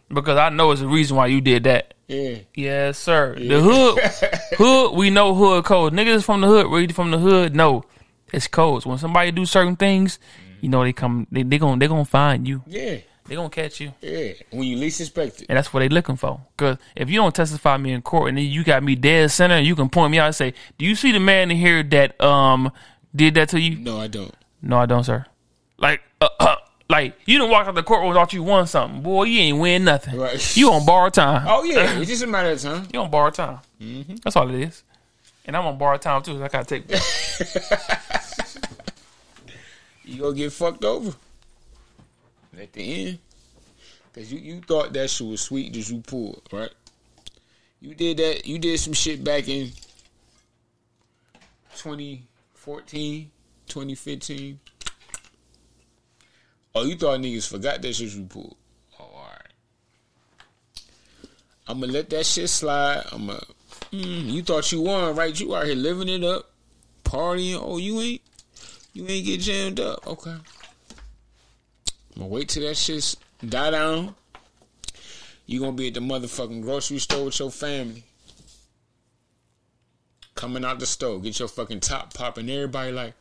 because I know it's the reason why you did that. yeah. Yes, sir. The hood, hood, we know hood codes. Niggas from the hood, really from the hood, No, it's codes. When somebody do certain things, you know they come, they they gonna they gonna find you. Yeah. They gonna catch you. Yeah. When you least expect it. And that's what they looking for. Because if you don't testify me in court and then you got me dead center and you can point me out and say, Do you see the man in here that um did that to you? No, I don't. No, I don't, sir. Like, uh, uh, like you didn't walk out the courtroom without you won something. Boy, you ain't win nothing. Right. You on borrowed time. Oh yeah, it's just a matter of time. You on borrowed time. Mm-hmm. That's all it is. And I'm on borrowed time too. So I gotta take. You gonna get fucked over at the end. Cause you, you thought that shit was sweet that you pulled, right? You did that. You did some shit back in 2014, 2015. Oh, you thought niggas forgot that shit you pulled. Oh, all right. I'm gonna let that shit slide. I'm gonna. Mm, you thought you won, right? You out here living it up, partying. Oh, you ain't. You ain't get jammed up. Okay. I'm gonna wait till that shit die down. You gonna be at the motherfucking grocery store with your family. Coming out the store, get your fucking top popping. Everybody like,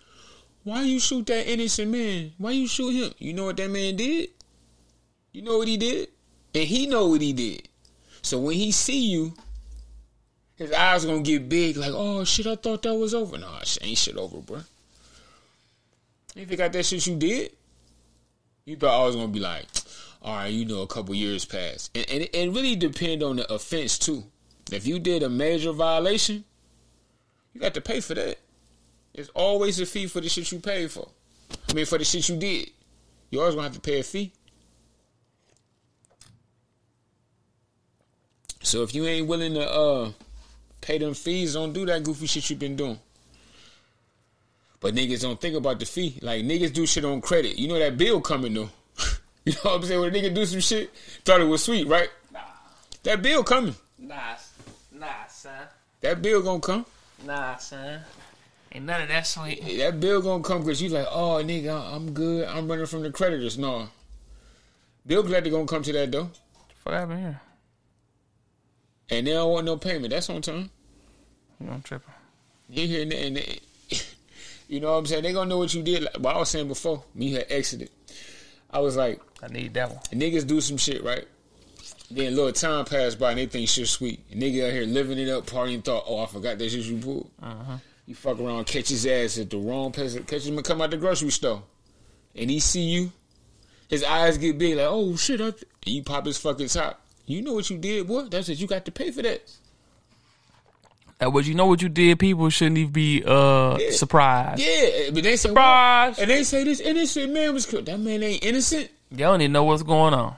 why you shoot that innocent man? Why you shoot him? You know what that man did? You know what he did? And he know what he did. So when he see you, his eyes gonna get big, like, oh shit, I thought that was over. Nah, shit ain't shit over, bro. You forgot that shit you did? You thought I was gonna be like, all right, you know, a couple years passed, and and it really depend on the offense too. If you did a major violation, you got to pay for that. There's always a fee for the shit you paid for. I mean, for the shit you did, you always gonna have to pay a fee. So if you ain't willing to uh pay them fees, don't do that goofy shit you been doing. But niggas don't think about the fee. Like niggas do shit on credit. You know that bill coming though. you know what I'm saying? When a nigga do some shit, thought it was sweet, right? Nah, That bill coming. nah, nah, son, That bill gonna come. nah, son. Ain't none of that sweet. That bill gonna come because you like, oh nigga, I'm good. I'm running from the creditors. No. Bill collector gonna come to that though. What happened here? And they don't want no payment. That's on time. You know, I'm tripping. You hear and, and you know what I'm saying? They gonna know what you did. Like, what I was saying before, me had exited. I was like, I need that one. niggas do some shit, right? Then a little time passed by and they think shit sweet. And nigga out here living it up, partying, thought, oh, I forgot that shit you pulled. Uh-huh. You fuck around, catch his ass at the wrong place, catch him come out the grocery store. And he see you, his eyes get big, like, oh shit, I th-. and you pop his fucking top. You know what you did, boy? That's it. You got to pay for that. Uh, but you know what you did? People shouldn't even be uh Yeah. surprised. Yeah, but they say, Surprise! and they say this innocent man was killed. That man ain't innocent. They don't even know what's going on.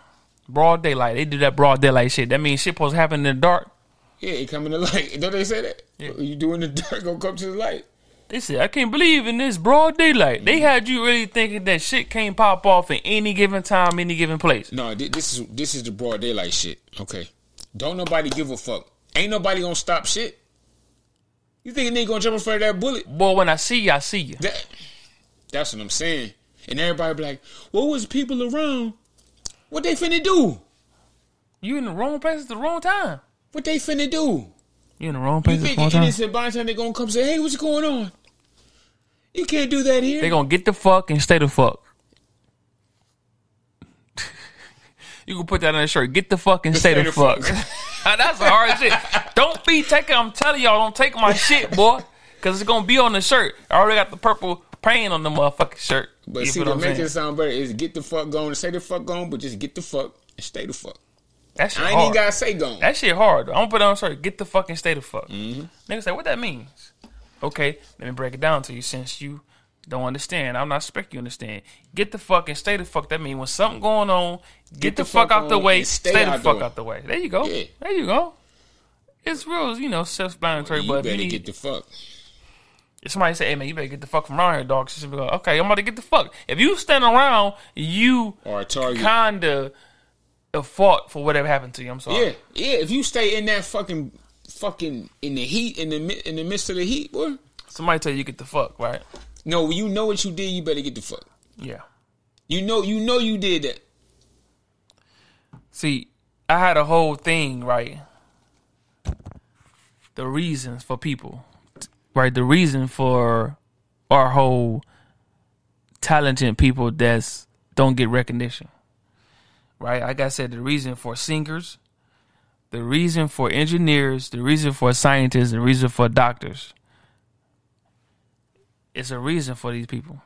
Broad daylight. They do that broad daylight shit. That means shit supposed to happen in the dark. Yeah, come in the light. Don't they say that? Yeah. You do in the dark, gonna come to the light. They said, I can't believe in this broad daylight. They mm-hmm. had you really thinking that shit can't pop off in any given time, any given place. No, thi- this is this is the broad daylight shit. Okay, don't nobody give a fuck. Ain't nobody gonna stop shit. You think a nigga gonna jump in front of that bullet? Boy, when I see you, I see you. That, that's what I'm saying. And everybody be like, "What was people around? What they finna do? You in the wrong place at the wrong time. What they finna do? You in the wrong place at the think wrong time. innocent by the time they gonna come say, "Hey, what's going on?" You can't do that here. They gonna get the fuck and stay the fuck. you can put that on a shirt. Get the fuck and stay, the, fuck. That's the hard shit. Don't be taking. I'm telling y'all, don't take my shit, boy, because it's gonna be on the shirt. I already got the purple paint on the motherfucking shirt. but You see, feel to what I'm make saying? it sound better is get the fuck going. And say the fuck going, but just get the fuck and stay the fuck. That shit I ain't hard. even gotta say gone. That shit hard. I'm gonna put it on shirt. Get the fucking stay the fuck. Mm-hmm. Nigga say what that means. Okay, let me break it down to you since you don't understand. I'm not expecting you to understand. Get the fuck and stay the fuck. That means when something going on, get, the, fuck, out the way. Stay, stay the fuck the out the way. There you go. Yeah. There you go. It's real, you know, self-explanatory. you but better you need, get the fuck. if somebody say, "Hey man, you better get the fuck from around here, dog," she should be like, "Okay, I'm about to get the fuck." If you stand around, you Or a target. kinda at fault for whatever happened to you. I'm sorry. Yeah, yeah. If you stay in that fucking, fucking in the heat, in the in the midst of the heat, boy. Somebody tell you get the fuck right. No, you know what you did. You better get the fuck. Yeah. You know, you know you did that. See, I had a whole thing, right? The reasons for people, right? The reason for our whole talented people that's don't get recognition, right? Like I said, the reason for singers, the reason for engineers, the reason for scientists, the reason for doctors. It's a reason for these people.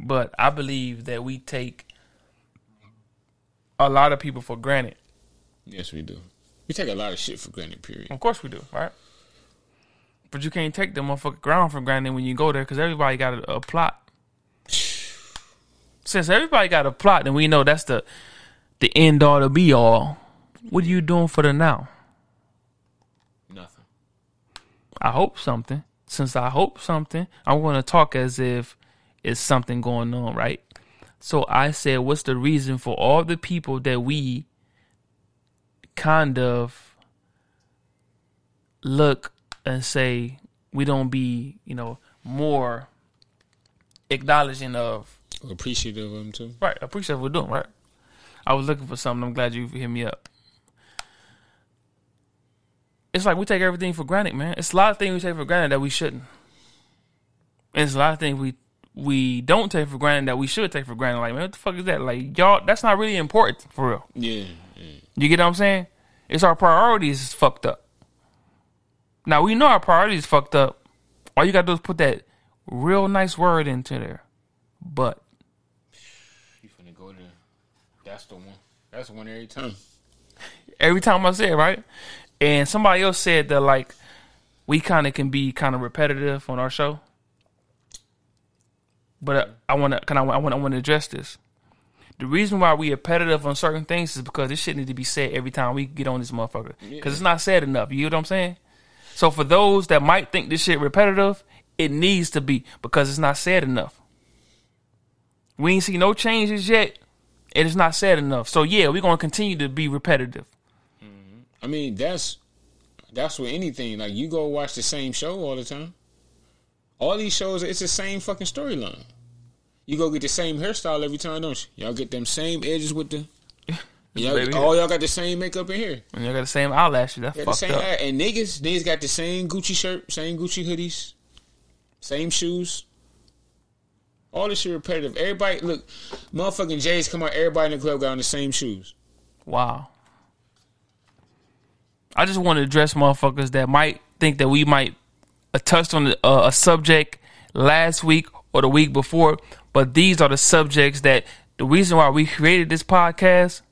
But I believe that we take a lot of people for granted. Yes, we do. We take a lot of shit for granted. Period. Of course we do, right? But you can't take the motherfucking ground for granted when you go there because everybody got a, a plot. Since everybody got a plot, then we know that's the the end all to be all. What are you doing for the now? Nothing. I hope something. Since I hope something, I'm going to talk as if it's something going on, right? So I said, what's the reason for all the people that we kind of look and say we don't be, you know, more acknowledging of, Appreciative of them too. right? Appreciate what we're doing, right? I was looking for something. I'm glad you hit me up. It's like we take everything for granted, man. It's a lot of things we take for granted that we shouldn't. And it's a lot of things we we don't take for granted that we should take for granted. Like, man, what the fuck is that? Like, y'all, that's not really important for real. Yeah. You get what I'm saying? It's our priorities is fucked up. Now we know our priorities fucked up. All you gotta do is put that real nice word into there. But You finna go there. That's the one. That's the one every time. every time I say it, right? And somebody else said that like we kind of can be kind of repetitive on our show. But uh, I want to, can I, I want, I want to address this. The reason why we repetitive on certain things is because this shit need to be said every time we get on this motherfucker. Because it's not said enough. You know what I'm saying? So for those that might think this shit repetitive, it needs to be because it's not said enough. We ain't see no changes yet, and it's not said enough. So yeah, we're gonna continue to be repetitive. I mean, that's that's with anything. Like you go watch the same show all the time. All these shows, it's the same fucking storyline. You go get the same hairstyle every time, don't you? Y'all get them same edges with the. Y'all, all y'all got the same makeup in here. And y'all got the same eyelashes. That's Got the fucked up. hair. And niggas, niggas got the same Gucci shirt, same Gucci hoodies, same shoes. All this shit repetitive. Everybody, look, motherfucking Jays come out. Everybody in the club got on the same shoes. Wow. I just want to address motherfuckers that might think that we might uh, touched on uh, a subject last week or the week before, but these are the subjects that the reason why we created this podcast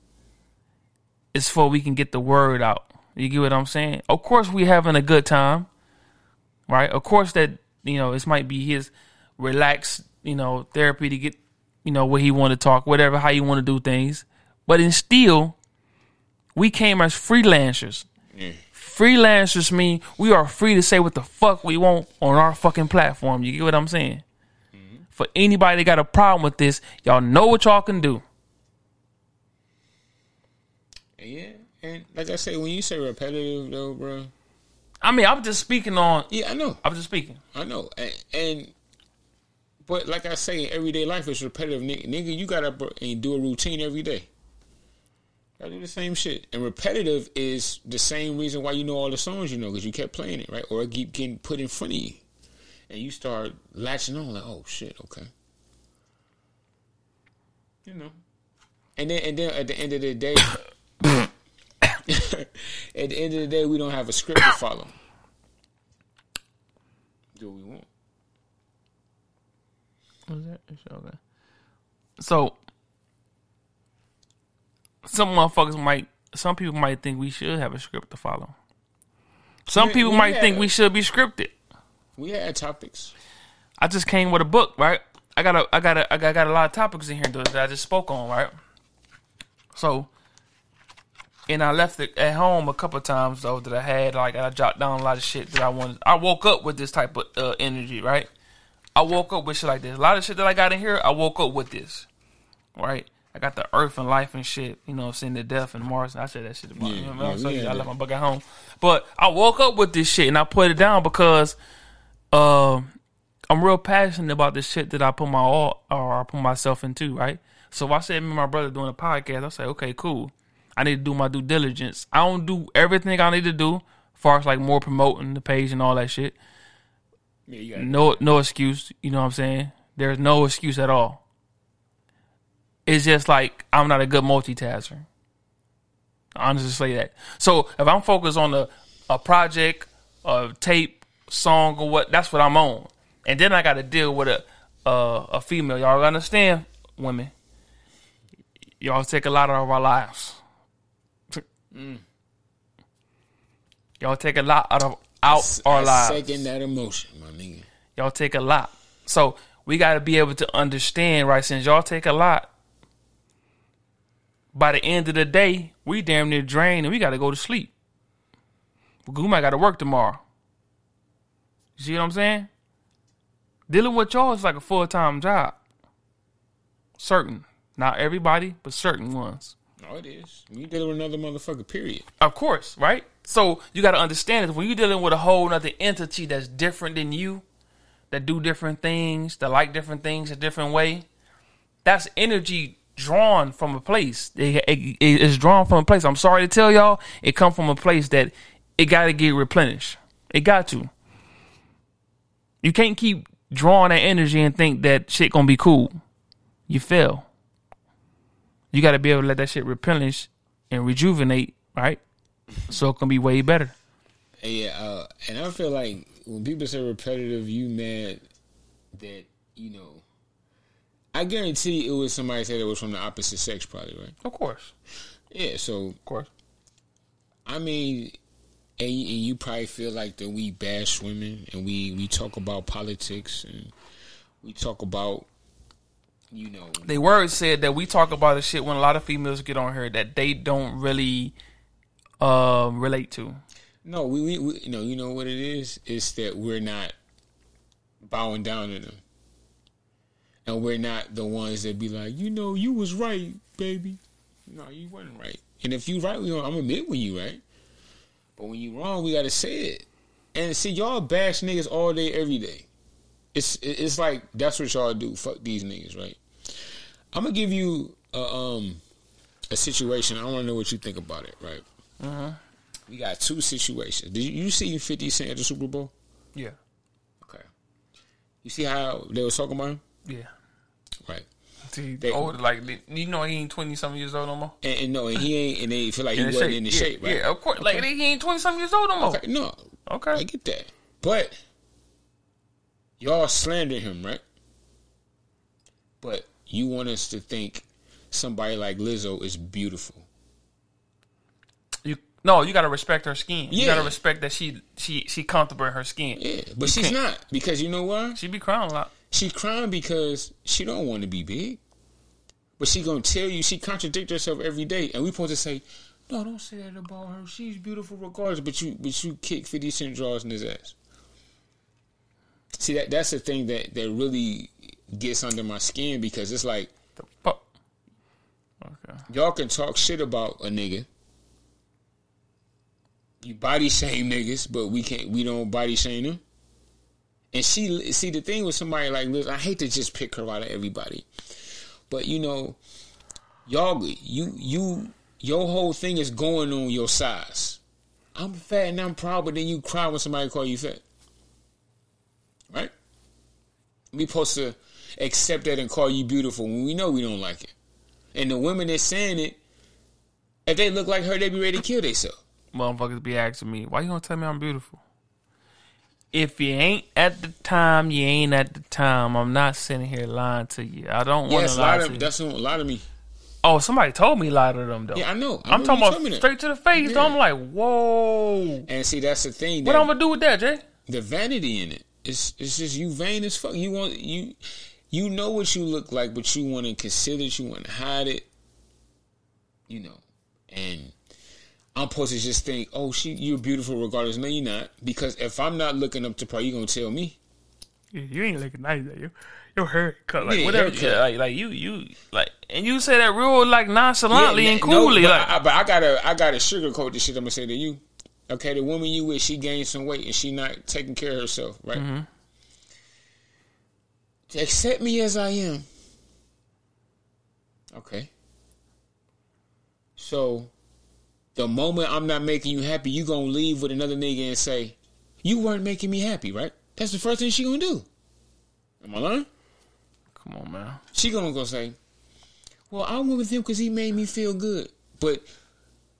is for we can get the word out. You get what I'm saying? Of course, we having a good time, right? Of course, that you know this might be his relaxed, you know, therapy to get, you know, what he want to talk, whatever, how you want to do things. But in still, we came as freelancers. Freelancers mean we are free to say what the fuck we want on our fucking platform. You get what I'm saying? Mm-hmm. For anybody that got a problem with this, y'all know what y'all can do. Yeah, and like I say, when you say repetitive, though, bro. I mean, I'm just speaking on. Yeah, I know, I'm just speaking. I know, and, and but like I say, in everyday life is repetitive, nigga. Nigga, you gotta and do a routine every day. I do the same shit, and repetitive is the same reason why you know all the songs you know because you kept playing it, right? Or it keep getting put in front of you, and you start latching on like, oh shit, okay, you know. And then, and then at the end of the day, at the end of the day, we don't have a script to follow. Do what we want. Was okay? So some motherfuckers might, some people might think we should have a script to follow. Some Yeah, people we might think we should be scripted. We had topics. I just came with a book, right? I got a, I got a, I got, got a lot of topics in here that I just spoke on, right? So, and I left it at home a couple of times though that I had like I jotted down a lot of shit that I wanted. I woke up with this type of uh, energy, right? I woke up with shit like this. A lot of shit that I got in here, I woke up with this, right? I got the earth and life and shit, you know, what I'm saying the death and Mars. I said that shit about Yeah, you know, yeah, what I'm saying? we I left my book at home, but I woke up with this shit and I put it down because, um. I'm real passionate about the shit that I put my all or I put myself into, right? So I said me and my brother doing a podcast, I say, okay, cool. I need to do my due diligence. I don't do everything I need to do, as far as like more promoting the page and all that shit. Yeah, No no excuse, you know what I'm saying? There's no excuse at all. It's just like I'm not a good multitasker. I honestly say that. So if I'm focused on a a project, a tape, song, or what, that's what I'm on. And then I got to deal with a uh, a female. Y'all understand, women? Y'all take a lot out of our lives. Y'all take a lot out of out our I lives. Second that emotion, my nigga. Y'all take a lot. So we got to be able to understand, right? Since y'all take a lot, by the end of the day, we damn near drained and we got to go to sleep. We might got to work tomorrow. You see what I'm saying? Dealing with y'all is like a full time job. Certain. Not everybody, but certain ones. No, it is. You dealing with another motherfucker. Period. Of course, right? So you got to understand is when you're dealing with a whole other entity that's different than you, that do different things, that like different things a different way, that's energy drawn from a place. It, it- it's drawn from a place. I'm sorry to tell y'all, it come from a place that it got to get replenished. It got to. You can't keep drawing that energy and think that shit gonna be cool. You fail. You got to be able to let that shit replenish and rejuvenate, right? So it can be way better. Yeah, uh, and I feel like when people say repetitive, you mad that you know. I guarantee it was somebody said it was from the opposite sex, probably right. Of course, Yeah, so of course. I mean, and and you probably feel like that we bash women and we we talk about politics and we talk about you know. The word said that we talk about the shit when a lot of females get on here that they don't really uh, relate to. no we, we we you know you know what it is? It's that we're not bowing down to them. And we're not the ones that be like you know you was right baby. No you wasn't right. And if you right we I'm admit when you right. But when you wrong we gotta say it. And see y'all bash niggas all day every day. It's it's like that's what y'all do. Fuck these niggas, right? I'm gonna give you a um a situation. I want to know what you think about it, right? Uh-huh. We got two situations. Did you, you see Fifty Cent at the Super Bowl? Yeah. Okay. You see how they was talking about him, Yeah. right? See, They- old, like you know, he ain't twenty something years old no more. And, and no, and he ain't, and they feel like he wasn't shape. in the yeah, shape, right? Yeah, of course. Like he ain't twenty something years old no more. Okay, no, Okay. I get that, but y'all slander him, right? But you want us to think somebody like Lizzo is beautiful. You no, you gotta respect her skin. You gotta respect that she she she comfortable in her skin. Yeah, but she's can't- not because you know why? She be crying a lot. She crying because she don't want to be big, but she gonna tell you she contradict herself every day, and we supposed to say, no, don't say that about her. She's beautiful regardless. But you, but you kick Fifty Cent draws in his ass. See that that's the thing that that really gets under my skin because it's like The fuck. Okay. y'all can talk shit about a nigga. You body shame niggas, but we can't. We don't body shame them. And she see the thing with somebody like Liz. I hate to just pick her out of everybody, but you know, y'all, you you your whole thing is going on your size. I'm fat and I'm proud, but then you cry when somebody call you fat, right? We supposed to accept that and call you beautiful when we know we don't like it. And the women that's saying it, if they look like her, they be ready to kill themselves. Motherfuckers be asking me, why you gonna tell me I'm beautiful? If you ain't at the time, you ain't at the time. I'm not sitting here lying to you. I don't want Yes, to lie lot to of you. that's a lot of me. Oh, somebody told me a lie to them though. Yeah, I know. I I'm know talking about that. straight to the face. though. Yeah. I'm like, whoa. And see, that's the thing. What I'm gonna do with that, Jay? the vanity in it. It's it's just you vain as fuck. You want you you know what you look like, but you want to conceal it. You want to hide it. You know, and I'm supposed to just think, oh, she you're beautiful regardless. No, you're not. Because if I'm not looking up to par, you're gonna tell me. You, you ain't looking nice, are you? Your haircut, like Yeah, whatever, yeah, like like you you like, and you say that real like nonchalantly Yeah, and no, coolly, but, like I, but I gotta I gotta sugarcoat this shit. I'm gonna say to you. Okay, the woman you with, she gained some weight and she not taking care of herself, right? Mm-hmm. Accept me as I am. Okay. So, the moment I'm not making you happy, you gonna leave with another nigga and say, "You weren't making me happy," right? That's the first thing she gonna do. Am I lying? come on, man. She gonna go say, "Well, I went with him because he made me feel good," but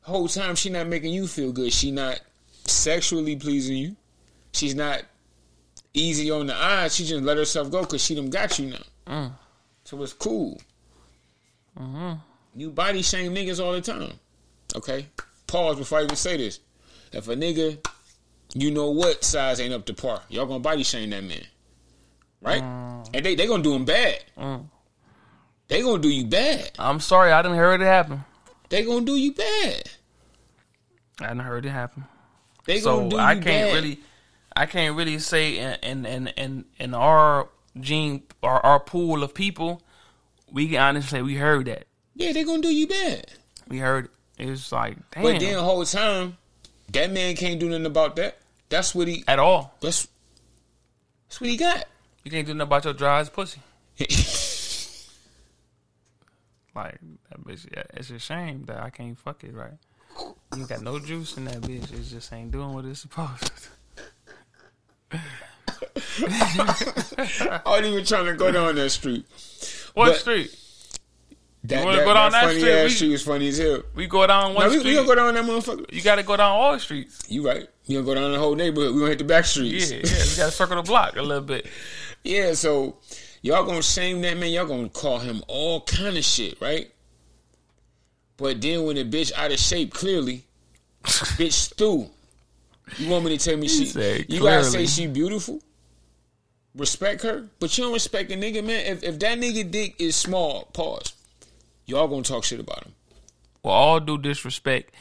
whole time she not making you feel good. She not sexually pleasing you. She's not easy on the eyes. She just let herself go because she done got you now. Mm. So it's cool. Mm-hmm. You body shame niggas all the time. Okay? Pause before I even say this. If a nigga, you know what size ain't up to par, y'all gonna body shame that man. Right? And they, they gonna do him bad. Mm. They gonna do you bad. I'm sorry, I didn't hear it happen. They gonna do you bad. I didn't heard it happen. They So gonna do you I can't bad. really, I can't really say in in in in, our gene our, our pool of people, we can honestly say we heard that. Yeah, they're gonna do you bad. We heard it. It's like damn But then the whole time, that man can't do nothing about that. That's what he. at all. That's that's what he got. You can't do nothing about your dry as pussy. Like that bitch. It's a shame that I can't fuck it right. You got no juice in that bitch. It just ain't doing what it's supposed to. I wasn't even trying to go down that street. What But- street? That, wanna that, go down that funny street? ass We- street was funny as hell. We go down one No, we, street. we gonna go down that motherfucker. you got to go down all streets. You right. We gonna go down the whole neighborhood. We gonna hit the back streets. yeah. Yeah. We got to circle the block a little bit. Yeah, so y'all gonna shame that man. Y'all gonna call him all kind of shit, right? But then when the bitch out of shape, clearly, bitch stew. You want me to tell me she? said You gotta say she beautiful. Respect her, but you don't respect a nigga, man. If if that nigga dick is small, pause. Y'all gonna talk shit about him. Well, all due disrespect,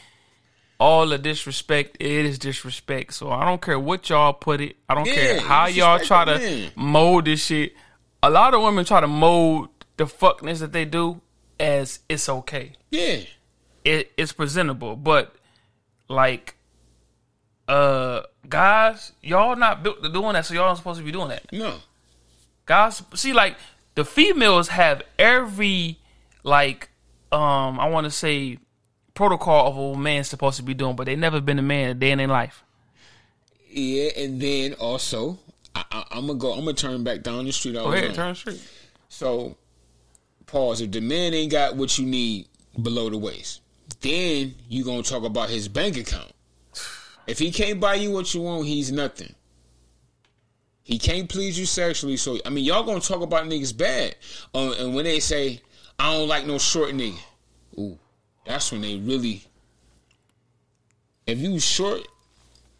all the disrespect, it is disrespect. So I don't care what y'all put it. I don't care how y'all try to man. mold this shit. A lot of women try to mold the fuckness that they do as it's okay. Yeah, It, it's presentable, but like, uh, guys, y'all not built to doing that, so y'all not supposed to be doing that. no. Guys, see, like the females have every like um I want to say protocol of what a man's supposed to be doing, but they never been a man a day in their life. Yeah, and then also, I, I, I'm gonna go. I'm gonna turn back down the street. I Go ahead, turn straight. So, pause. If the man ain't got what you need below the waist, then you gonna talk about his bank account. If he can't buy you what you want, he's nothing. He can't please you sexually, so I mean, y'all gonna talk about niggas bad. Um, and when they say, "I don't like no short nigga," ooh, that's when they really. If you short,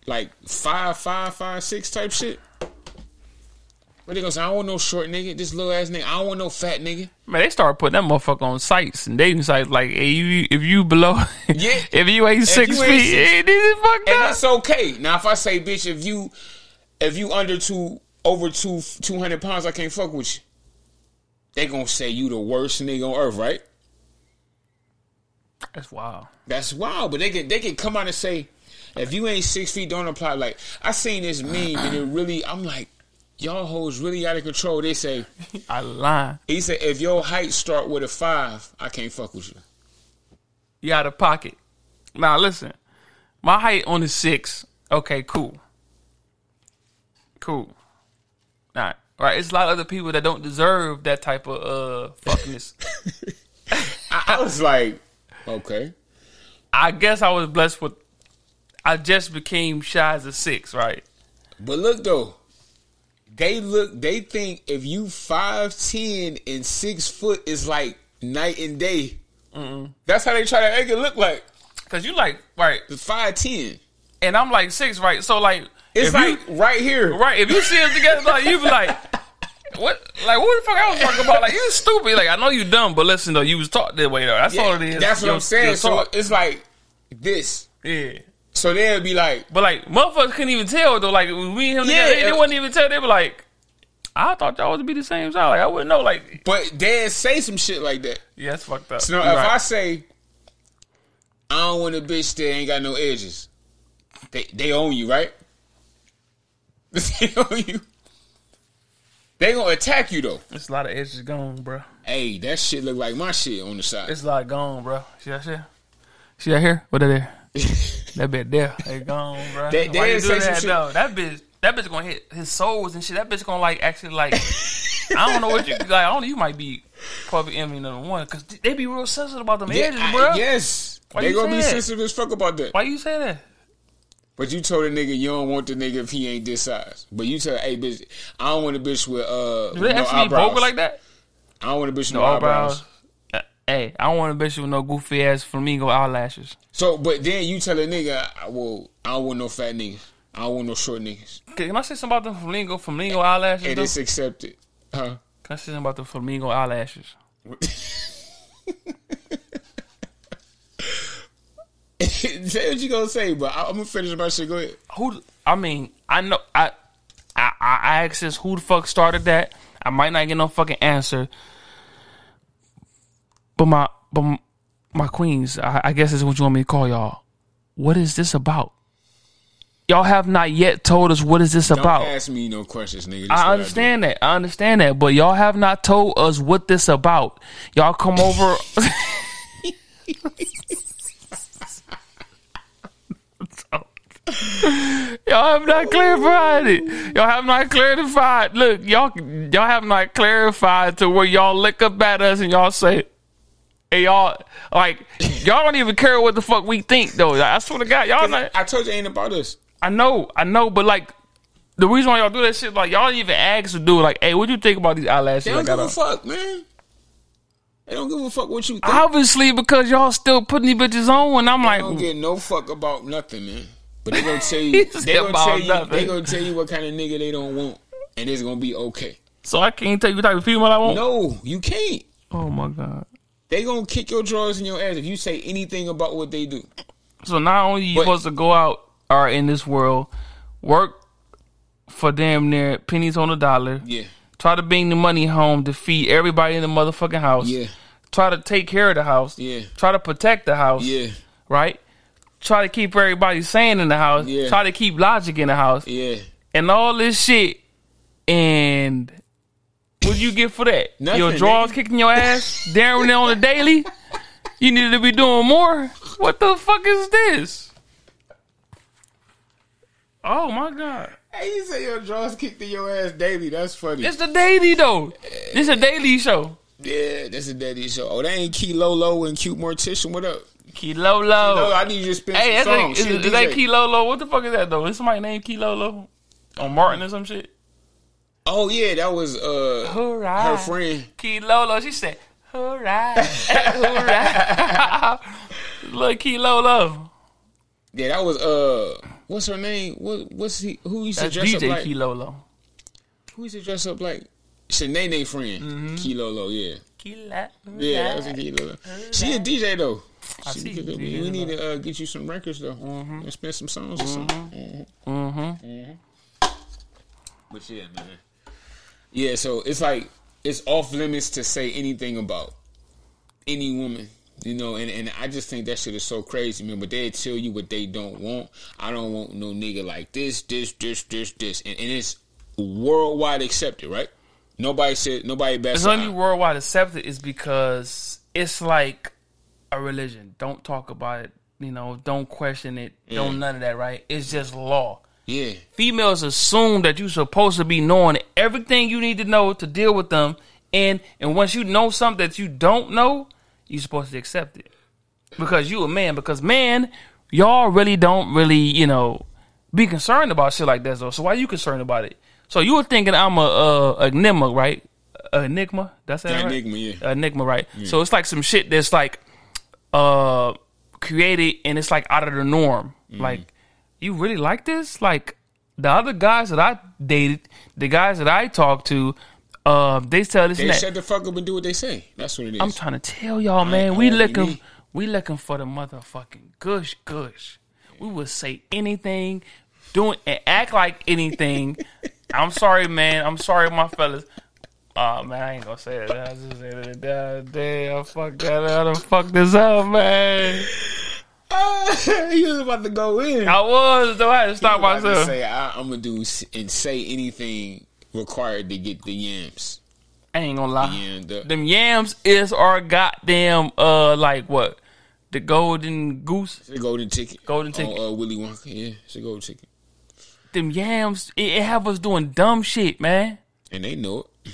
like five, five, five, six type shit. What they gonna say? I don't want no short nigga. This little ass nigga. I don't want no fat nigga. Man, they start putting that motherfucker on sites and dating sites like, hey, you, if you below, Yeah. if you ain't six you ain't feet, six- hey, this is fucked And up. that's okay. Now, if I say, bitch, if you, if you under two, over two, two hundred pounds, I can't fuck with you. They gonna say you the worst nigga on earth, right? That's wild. That's wild. But they can, they can come out and say, if you ain't six feet, don't apply. Like I seen this meme, and it really, I'm like, y'all hoes really out of control. They say, I lie. he said, if your height start with a five, I can't fuck with you. You out of pocket. Now listen, my height on the six. Okay, cool, cool. All right, right. It's a lot of other people that don't deserve that type of uh fuckness. I, I was like, okay. I guess I was blessed with. I just became shy as a six, right? But look though, they look. They think if you five ten and six foot is like night and day. That's how they try to make it look like Cause you like right, five ten. and I'm like six, right? So like, It's like you, right here. right. If you see us together, like you be like, what? Like what the fuck I was talking about? Like you stupid. Like I know you dumb, but listen though, you was taught that way though. That's all it is. That's what You're- I'm saying. So it's like this. yeah. So they'll be like, But like motherfuckers couldn't even tell though. Like we and him Yeah, together, they, they wouldn't even tell. They were like, I thought y'all was to be the same size. Like I wouldn't know. Like but they say some shit like that. yeah, that's fucked up. So now, if right. I say, I don't want a bitch that ain't got no edges, they they own you, right? they own you. They gonna attack you though. it's a lot of edges gone, bro. Hey, that shit look like my shit on the side. It's a lot gone, bro. See that shit? See that here? What that there? that bitch there. They gone, bro. They- Why you say doing that though? That bitch. That bitch gonna hit his souls and shit. That bitch gonna like actually like. I don't know what you like. I don't know. You might be probably envy number one because they be real sensitive about them Yeah, edges, I- bro. yes, Why they you gonna be that? sensitive as fuck about that. Why you say that? But you told a nigga you don't want the nigga if he ain't this size. But you tell, hey bitch, I don't want a bitch with uh Do they no actually be eyebrows. vocal like that? I don't want a bitch with No no, eyebrows. eyebrows. Hey, I don't want a bitch with no goofy ass flamingo eyelashes. So, but then you tell a nigga, I- well, I don't want no fat niggas. I don't want no short niggas. Can I say something about the flamingo flamingo eyelashes? And though? it's accepted. Huh? Can I say something about the flamingo eyelashes? say what you gonna say, but I, I'm gonna finish my shit. Go ahead. Who? I mean, I know. I I I I asked this. Who the fuck started that? I might not get no fucking answer. But my but my queens, I, I guess is what you want me to call y'all. What is this about? Y'all have not yet told us what is this Don't about. ask me no questions, nigga. I understand that. I understand that. But y'all have not told us what this about. Y'all come over. y'all have not clarified it. Y'all have not clarified. Look, y'all y'all have not clarified to where y'all look up at us and y'all say, "Hey, y'all like y'all don't even care what the fuck we think though." I swear to God, y'all not. I told you ain't about us. I know, I know, but like the reason why y'all do that shit, like y'all even ask to do it. Like, hey, what you think about these eyelashes? They I don't got give a on? fuck, man. They don't give a fuck what you think. Obviously, because y'all still putting these bitches on, and I'm They like, don't get no fuck about nothing, man. But they gonna tell you. They gonna tell you. nothing. They gonna tell you what kind of nigga they don't want, and it's gonna be okay. so I can't tell you what type of female I want. No, you can't. Oh my god. They gonna kick your drawers in your ass if you say anything about what they do. So not only you But- supposed to go out or in this world, work for damn near pennies on the dollar, Yeah, try to bring the money home to feed everybody in the motherfucking house, yeah, try to take care of the house, yeah, try to protect the house, yeah, right? Try to keep everybody sane in the house, Yeah. try to keep logic in the house, yeah. and all this shit, and what you get for that? Nothing, your drawers nigga. kicking your ass down there on the daily. You need to be doing more. What the fuck is this? Oh my god! Hey, you say your jaws kicked in your ass daily. That's funny. It's the daily though. It's a daily show. yeah, that's a daddy show. Oh, that ain't Key Lolo and Cute Mortician. What up? Kilo No, Lo. I need you to spin Hey, that's some songs. is, a is that DJ. Kilo Lo? What the fuck is that though? Is somebody named Kilo Lo? On Martin or some shit? Oh yeah, that was uh Hurrah. her friend. Kilo Lo. She said, hurrah. hurrah. Look, Kilo Lo. Yeah, that was uh what's her name? What what's he who used to dress DJ up like Kilo Lo. who used to dress up like Shanae friend. Mm-hmm. Kilo Lo, yeah. Kilo Yeah, that was a Kilo Lo. She a DJ though. I She see we, we need to uh, get you some records though. And spin some songs or something. Mm-hmm. But yeah, man. Yeah, so it's like it's off limits to say anything about any woman. You know, and, and I just think that shit is so crazy, man. But they tell you what they don't want. I don't want no nigga like this, this, this, this, this. And, and it's worldwide accepted, right? Nobody said nobody best. It's only worldwide accepted is because it's like a religion. Don't talk about it. You know, don't question it. Don't none of that, right? It's just law. Yeah. Females assume that you're supposed to be knowing everything you need to know to deal with them, and and once you know something that you don't know, you're supposed to accept it because you a man. Because man, y'all really don't really you know be concerned about shit like that though. So why are you concerned about it? So you were thinking I'm a, a enigma, right? A enigma. That's that right? Enigma, yeah. enigma, right? So it's like some shit that's like uh created and it's like out of the norm. Mm-hmm. Like you really like this? Like the other guys that I dated, the guys that I talked to, uh, they tell this They shut the fuck up and do what they say. That's what it is. I'm trying to tell y'all, man, we looking we looking for the motherfucking gush gush. We would say anything, doing and act like anything. I'm sorry, man. I'm sorry, my fellas. Oh man, I ain't gonna say that. I just say that. Damn, fuck that. I done fucked this up, man. you was about to go in. I was though. I had to stop about to myself. say I, I'm gonna do and say anything required to get the yams. I ain't gonna lie. Uh, Them yams is our goddamn uh like what? The golden goose. the golden ticket. Golden ticket. On, uh, Willy Wonka. Yeah, it's a golden ticket. Them yams. It, it have us doing dumb shit, man. And they know it.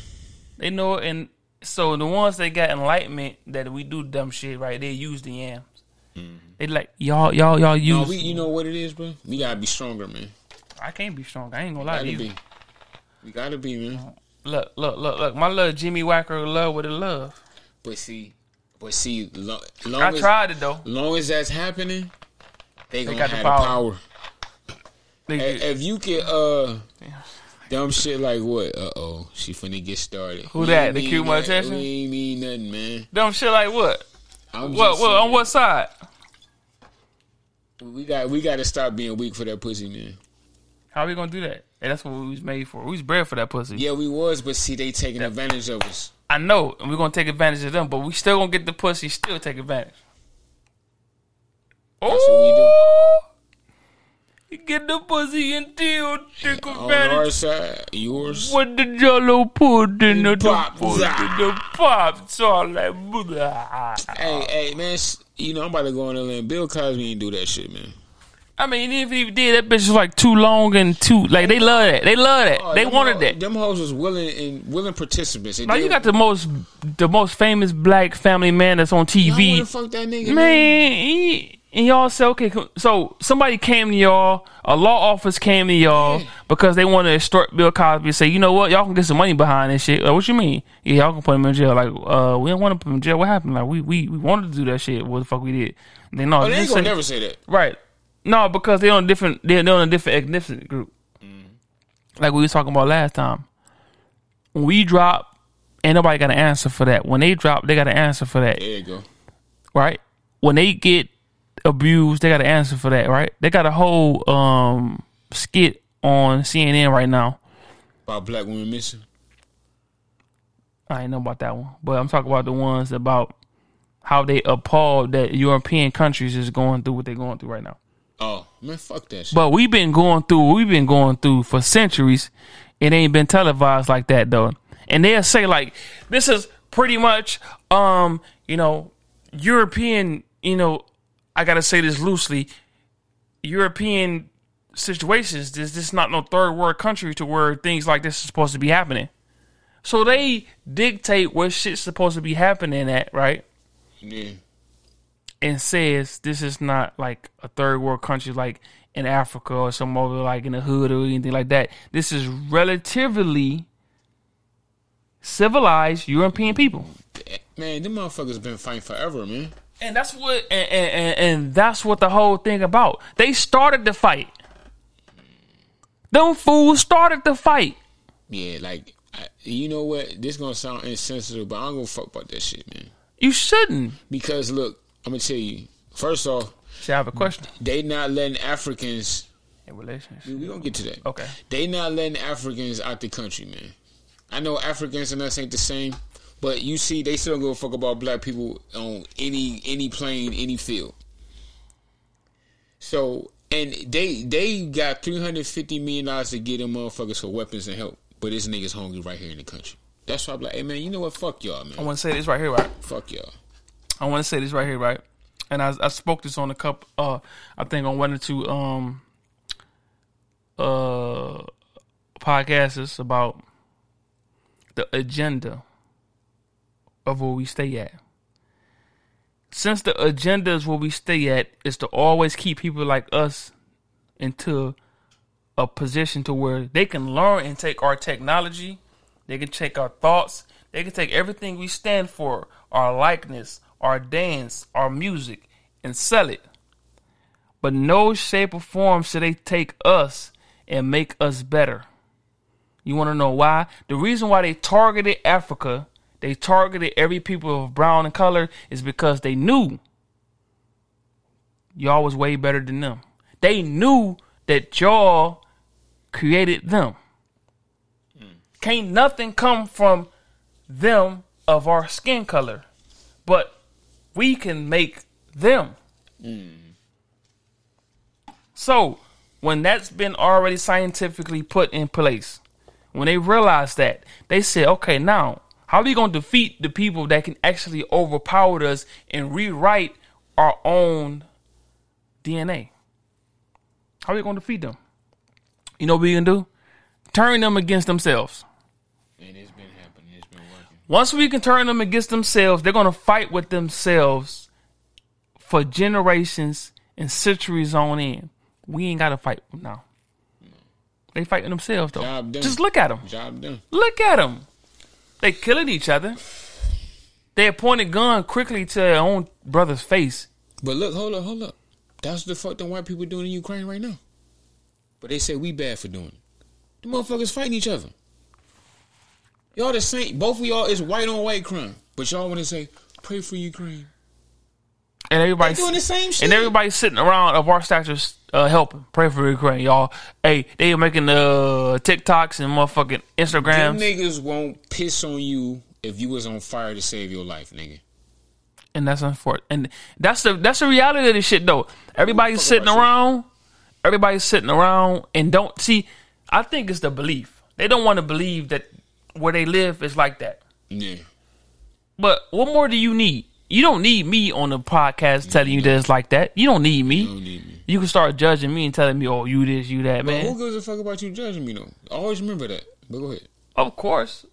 They know it, and so the ones that got enlightenment that we do dumb shit, right? They use the yams. They like y'all, y'all, y'all use. No, we, you know what it is, bro. We gotta be stronger, man. I can't be strong. I ain't gonna lie to Gotta you. be. We gotta be, man. Look, look, look, look. My little Jimmy Wacker love with a love. But see, but see, lo- long I as tried it though. long as that's happening, they gonna got the have the power. power. They- If if you can, uh, dumb shit like what? Uh oh, she finna get started. Who We that? ain't The mean cute nothing. mortician? We ain't mean nothing, man. dumb shit like what? I'm What? just What? On what side? We got we got to stop being weak for that pussy, man. How are we gonna do that? Hey, that's what we was made for. We was bred for that pussy. Yeah, we was, but see, they taking advantage of us. I know, and we're gonna take advantage of them, but we still gonna get the pussy. Still take advantage. That's what we do. Get the pussy until take On advantage. our side, yours. What the jello pudding or the Pop. pudding, the pop, all like blah. Hey, hey, man. You know I'm about to go on there and Bill Cosby ain't do that shit, man. I mean, if he did, that bitch was like too long and too like they love that. They love that. Oh, they them wanted ho- that. Them hoes was willing and willing participants. And Now they- you got the most, the most famous black family man that's on wanna TV. fuck that nigga, man. Man, he- and y'all say, okay, so somebody came to y'all, a law office came to y'all because they want to extort Bill Cosby and say, you know what, y'all can get some money behind this shit. Like, what you mean? Yeah, y'all can put him in jail. Like, uh, we don't want to put him in jail. What happened? Like, we we, we wanted to do that shit. What the fuck we did? They know. Oh, they ain't gonna say- never say that. Right. No, because they're on different they're, they're on a different ethnicity group. Like we was talking about last time. When we drop, ain't nobody got an answer for that. When they drop, they got an answer for that. There you go. Right? When they get abused, they got an answer for that, right? They got a whole um skit on CNN right now. About black women missing. I ain't know about that one. But I'm talking about the ones about how they appalled that European countries is going through what they're going through right now. Oh man, fuck that shit. But we've been going through we've been going through for centuries. It ain't been televised like that though. and they'll say like, "This is pretty much, um, you know, European. You know, I gotta say this loosely, European situations. This this is not no third world country to where things like this is supposed to be happening. So they dictate what shit's supposed to be happening at right." Yeah. and says this is not like a third world country like in Africa or some other like in the hood or anything like that. This is relatively civilized European people. Man, them motherfuckers been fighting forever, man. And that's what and, and, and, that's what the whole thing about. They started the fight. Them fools started the fight. Yeah, like I, you know what? This gonna sound insensitive, but I'm gonna fuck about that shit, man. You shouldn't. Because look, I'm gonna tell you. First off, See, I have a question. they not letting Africans. In relationship. We gonna get to that. Okay. They not letting Africans out the country, man. I know Africans and us ain't the same, but you see, they still don't give a fuck about black people on any any plane, any field. So, and they they got three hundred fifty million dollars to get them motherfuckers for weapons and help, but this niggas hungry right here in the country. That's why I'm like, hey man, you know what? Fuck y'all, man. I want to say this right here, right? Fuck y'all. I want to say this right here, right? And I, I spoke this on a couple, uh, I think on one or two um, uh, podcasts about the agenda of where we stay at. Since the agenda is where we stay at is to always keep people like us into a position to where they can learn and take our technology, they can take our thoughts, they can take everything we stand for, our likeness, our dance, our music, and sell it. But no shape or form should they take us and make us better. You want to know why? The reason why they targeted Africa, they targeted every people of brown and color, is because they knew y'all was way better than them. They knew that y'all created them. Can't nothing come from them of our skin color, but we can make them. So, when that's been already scientifically put in place, when they realized that, they said, okay, now, how are we going to defeat the people that can actually overpower us and rewrite our own DNA? How are we going to defeat them? You know what we can do? Turn them against themselves. And it's been happening. It's been working. Once we can turn them against themselves, they're going to fight with themselves for generations and centuries on end. We ain't got to fight them now. They fighting themselves though. Job done. Just look at them. Job done. Look at them. They killing each other. They pointed gun quickly to their own brother's face. But look, hold up, hold up. That's the fuck them white people doing in Ukraine right now. But they say we bad for doing it. The motherfuckers fighting each other. Y'all the same. Both of y'all is white on white crime. But y'all want to say, pray for Ukraine. And everybody's doing the same shit. and everybody's sitting around of our stature uh, helping. Pray for Ukraine, y'all. Hey, they're making the uh, TikToks and motherfucking Instagrams. Them niggas won't piss on you if you was on fire to save your life, nigga. and that's unfortunate. And that's the that's the reality of this shit though. Everybody's sitting around. Everybody's sitting around and don't see. I think it's the belief. They don't want to believe that where they live is like that. Yeah. But what more do you need? You don't need me on the podcast telling you that it's like that. You don't need me. You don't need me. You can start judging me and telling me, "Oh, you this, you that, But man." who gives a fuck about you judging me though? I Always remember that. But go ahead. Of course.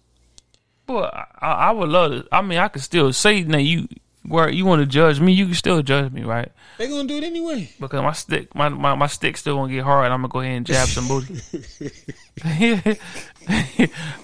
But I, I I would love to. I mean, I could still say that you where you want to judge me, you can still judge me, right? They gonna do it anyway. because my stick, my, my, my stick still gonna get hard. I'm gonna go ahead and jab some booty, and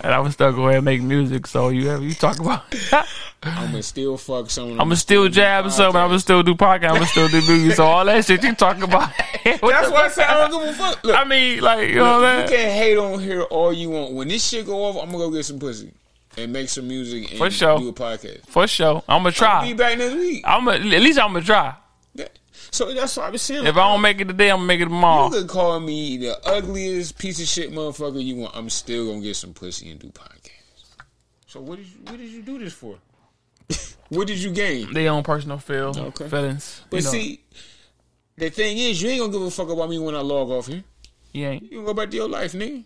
I'm gonna still go ahead and make music. So you ever you talk about, I'm gonna still fuck someone. I'm gonna still jab someone. I'm gonna still do podcast. I'm gonna still do music. So all that shit you talk about. That's why I said I don't give a fuck. Look, I mean, like you know what you I'm can saying? hate on here all you want. When this shit go off, I'm gonna go get some pussy and make some music and For sure. do a podcast. For sure, I'm gonna I'll be back next week. I'm gonna, at least I'm gonna try. Yeah. So that's what I was saying. If I don't make it today, I'm gonna make it tomorrow. you could call me the ugliest piece of shit motherfucker you want. I'm still gonna get some pussy and do podcasts. So what did you what did you do this for? what did you gain? Their own personal feel Okay. feelings. But you know, see, the thing is, you ain't gonna give a fuck about me when I log off here. you ain't. You gonna go back to your life, nigga.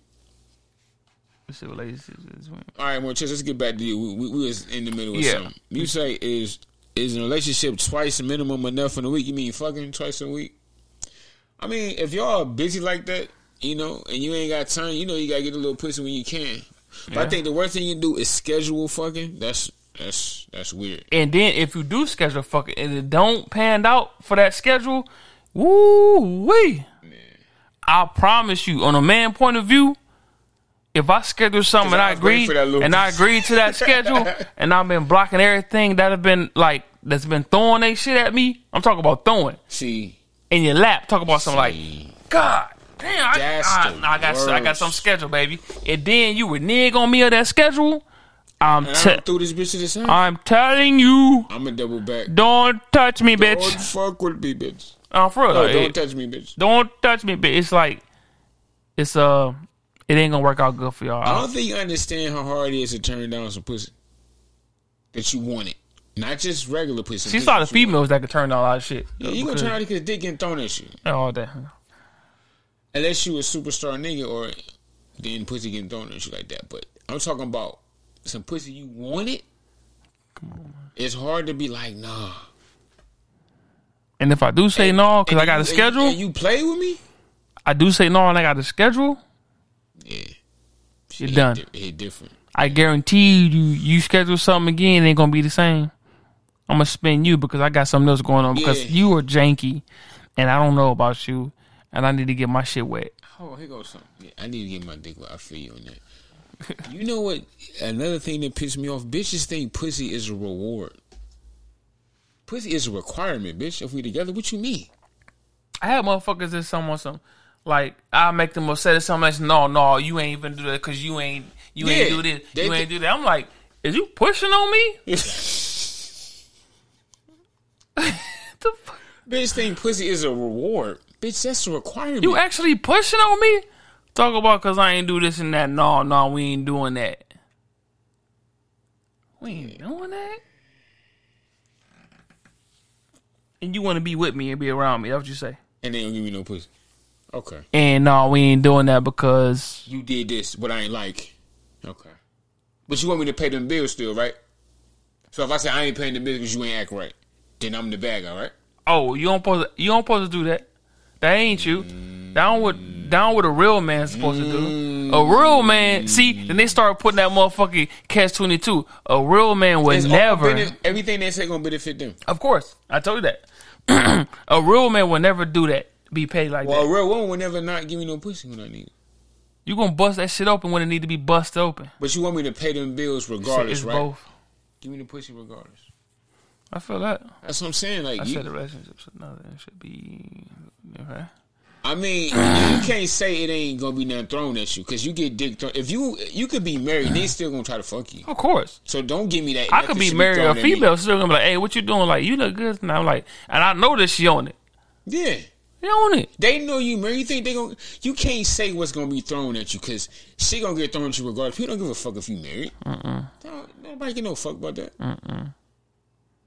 This relationship is All right, well, Chess, let's get back to you. We, we, we was in the middle of Yeah. something. You say is is a relationship twice minimum enough in a week? You mean fucking twice a week? I mean, if y'all are busy like that, you know, and you ain't got time, you know, you gotta get a little pussy when you can. But I think the worst thing you can do is schedule fucking. That's that's that's weird. And then if you do schedule fucking and it don't pan out for that schedule, woo wee. I promise you, on a man point of view, if I schedule something and I I agree for that little and I agree to that schedule and I've been blocking everything that have been like that's been throwing they shit at me. I'm talking about throwing See, in your lap. Talk about something see. like God damn. I, I, I got I got some schedule, baby. And then you would nig on me of that schedule. I'm te- I this bitch to the side. I'm telling you, I'm gonna double back. don't touch me, Don't bitch. fuck with me, bitch. Uh, for real, No, like, don't it- touch me, bitch. don't touch me, bitch. It's like it's uh, it ain't gonna work out good for y'all. I don't think you understand how hard it is to turn down some pussy that you want it, not just regular pussy. Pussy saw the females that could turn down a lot of shit. Yeah, you gonna turn out because dick getting thrown at you, all that. unless you a superstar nigga or then pussy getting thrown at you like that. But I'm talking about some pussy you want it. It's hard to be like nah. And if I do say no, because I got you- a schedule, And you play with me. I do say no, and I got a schedule. Yeah, You're done. di- It different. I guarantee you, you schedule something again, it ain't gonna be the same. I'm gonna spin you because I got something else going on because Yeah. you are janky, and I don't know about you, and I need to get my shit wet. Oh, here goes something. Yeah, I need to get my dick wet. I feel you on that. you know what? Another thing that pissed me off: bitches think pussy is a reward. Pussy is a requirement, bitch. If we together, what you mean? I had motherfuckers that someone some like I make them upset at something like no no you ain't even do that because you ain't you ain't do this they you ain't do that. I'm like, is you pushing on me? The fuck? bitch think pussy is a reward. Bitch, that's a requirement. You actually pushing on me? Talk about because I ain't do this and that. No, no, we ain't doing that. We ain't doing that. And you want to be with me and be around me? That's what you say. and they don't give me no pussy. Okay, And no, we ain't doing that because you did this, but I ain't like. Okay, but you want me to pay them bills still, right? So if I say I ain't paying the bills because you ain't act right, then I'm the bad guy, right? oh, you don't supposed to, you don't supposed to do that. That ain't you. Down with down with a real man supposed to do. A real man, see, then they start putting that motherfucking catch twenty two. A real man would It's never. everything they say gonna benefit them. Of course, I told you that. a real man will never do that. Be paid like that. Well, a real woman would never not give me no pussy when I need it. You gonna bust that shit open when it need to be bust open. But you want me to pay them bills regardless, it's right? both. Give me the pussy regardless. I feel that. That's what I'm saying. Like, I you, said the relationships another it should be okay. I mean, you can't say it ain't gonna be nothing thrown at you because you get dick thrown. If you you could be married, they still gonna try to fuck you. Of course. So don't give me that. I could be married a female still gonna be like, hey, what you doing? Like, you look good. And I'm like, and I know that she on it. Yeah, She on it. they know you married. You think they gonna? You can't say what's gonna be thrown at you because she gonna get thrown at you regardless. People don't give a fuck if you married. Don't- Nobody give no fuck about that.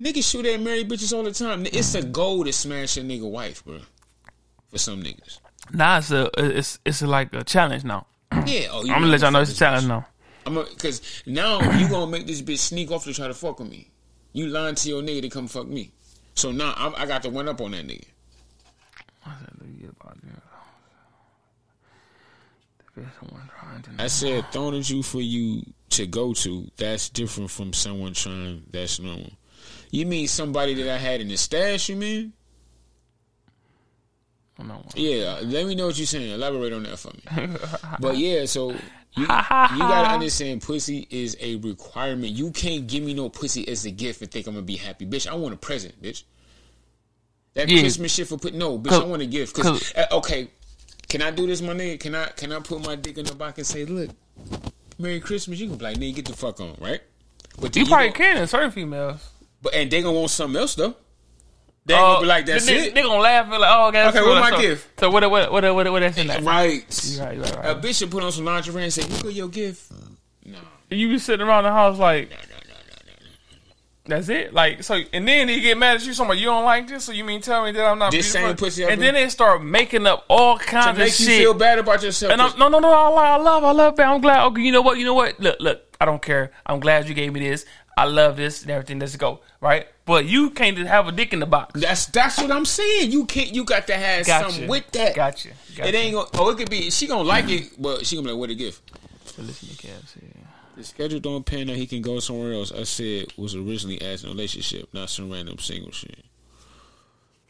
Niggas shoot at married bitches all the time. It's a goal to smash a nigga wife, bro. For some niggas. Nah, it's a it's it's like a challenge now. Yeah. Oh, I'm gonna let y'all know it's a challenge bitch. now. I'm because now you gonna make this bitch sneak off to try to fuck with me. You lying to your nigga to come fuck me. So now I'm, I got to one up on that nigga. I said throwing at you for you to go to. That's different from someone trying. That's normal. You mean somebody that I had in the stash? You mean? Yeah. Let me know what you're saying. Elaborate on that for me. but yeah, so you, you gotta understand, pussy is a requirement. You can't give me no pussy as a gift and think I'm gonna be happy, bitch. I want a present, bitch. That Yeah. Christmas shit for put no, bitch. I want a gift. Cause, uh, okay, can I do this, my nigga? Can I can I put my dick in the box and say, look, Merry Christmas? You can be like, nigga, get the fuck on, right? But You probably can in certain females. But and they gonna want something else though. They ain't gonna be like that's they, it. They gonna laugh and like, oh, okay. Okay, what my cool. gift? So what? What? What? What? What? That's in that? Right. You right, right, A bitch should put on some lingerie and say, "You got your gift." No, You be sitting around the house like, no, no, no, no, no. That's it. Like so, and then he get mad at you. Somebody, you don't like this, so you mean tell me that I'm not This beautiful? same pussy And then they start making up all kinds To of make you shit. feel bad about yourself. And I'm, no, no, no, I love, I love, I love. I'm glad. Okay, you know what? You know what? Look, look. I don't care. I'm glad you gave me this. I love this and everything. Let's go. Right? But you can't just have a dick in the box. that's that's what I'm saying. You can't. You got to have Gotcha. something with that. Gotcha. gotcha. It ain't gonna. Oh, it could be. She gonna like it, but she gonna be like, "What a gift." Listen to Cavs here. The schedule don't pan out. He can go somewhere else. I said was originally as a relationship, not some random single shit.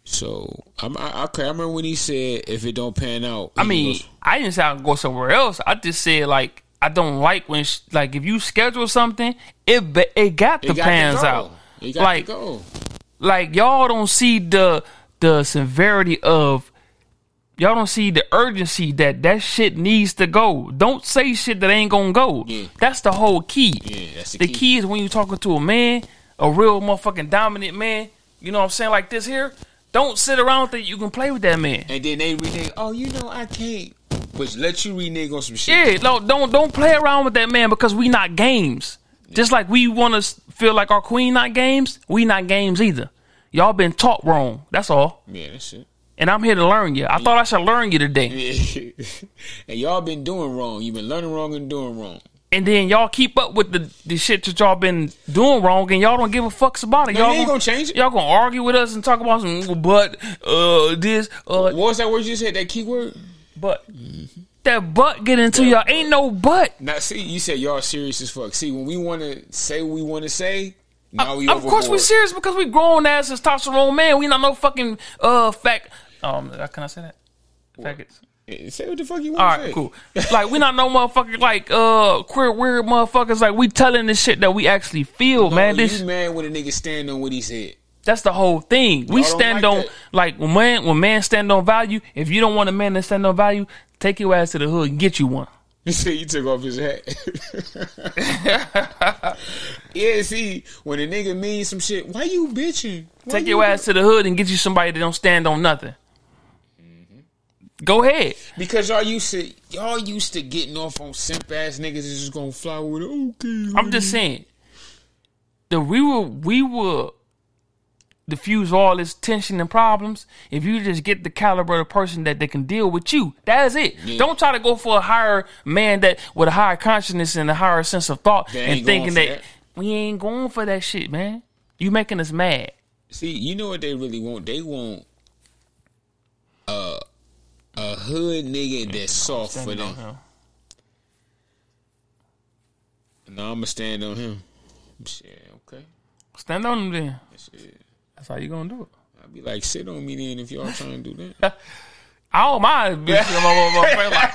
So I'm I, okay. I remember when he said if it don't pan out. I mean, goes- I didn't say I go somewhere else. I just said like I don't like when sh- like if you schedule something, it it got it the got pans go. out. It got Like to go. like y'all don't see the the severity of y'all don't see the urgency that that shit needs to go. Don't say shit that ain't gonna go. Yeah. That's the whole key. Yeah, that's the the key. key is when you talking to a man, a real motherfucking dominant man. You know what I'm saying? Like this here. Don't sit around think you can play with that man. And then they renege. Oh, you know I can't. But let you renege on some shit. Yeah, no, don't don't play around with that man because we not games. Just like we want to feel like our queen not games, we not games either. Y'all been taught wrong. That's all. Yeah, that's it. And I'm here to learn you. I thought I should learn you today. And y'all been doing wrong. You've been learning wrong and doing wrong. And then y'all keep up with the, the shit that y'all been doing wrong, and y'all don't give a fucks about it. No, y'all ain't gonna change it. Y'all gonna argue with us and talk about some but uh this uh What was that word you said? That keyword? but that butt get into y'all ain't no butt. Now, see, you said y'all serious as fuck. See, when we want to say what we want to say, now we of course we serious because we grown ass testosterone man. We not no fucking uh fact. Um, can I say that? Faggots. Yeah, Say what the fuck you All want to right, say. cool. Like we not no motherfucker like uh queer weird motherfuckers. Like we telling this shit that we actually feel, No, man. This you mad when a nigga stand on what he said. that's the whole thing. We stand like on that. like when man when man stand on value. If you don't want a man to stand on value, take your ass to the hood and get you one. You said you took off his hat. yeah, see, when a nigga mean some shit, why you bitching? Why Take you your ass to the hood and get you somebody that don't stand on nothing. Go ahead. Because y'all used to y'all used to getting off on simp ass niggas is just gonna fly with it. Okay. I'm just saying. The we will we will diffuse all this tension and problems if you just get the caliber of person that they can deal with you. That is it. Don't try to go for a higher man that with a higher consciousness and a higher sense of thought and thinking that, that. we ain't going for that shit, man. You making us mad. See, you know what they really want? They want uh, a hood nigga that's soft for them. No, I'ma stand on him. Shit, okay. Stand on him then. Shit. That's how you gonna do it. I'll be like, sit on me then if y'all trying to do that. I don't mind. being- like,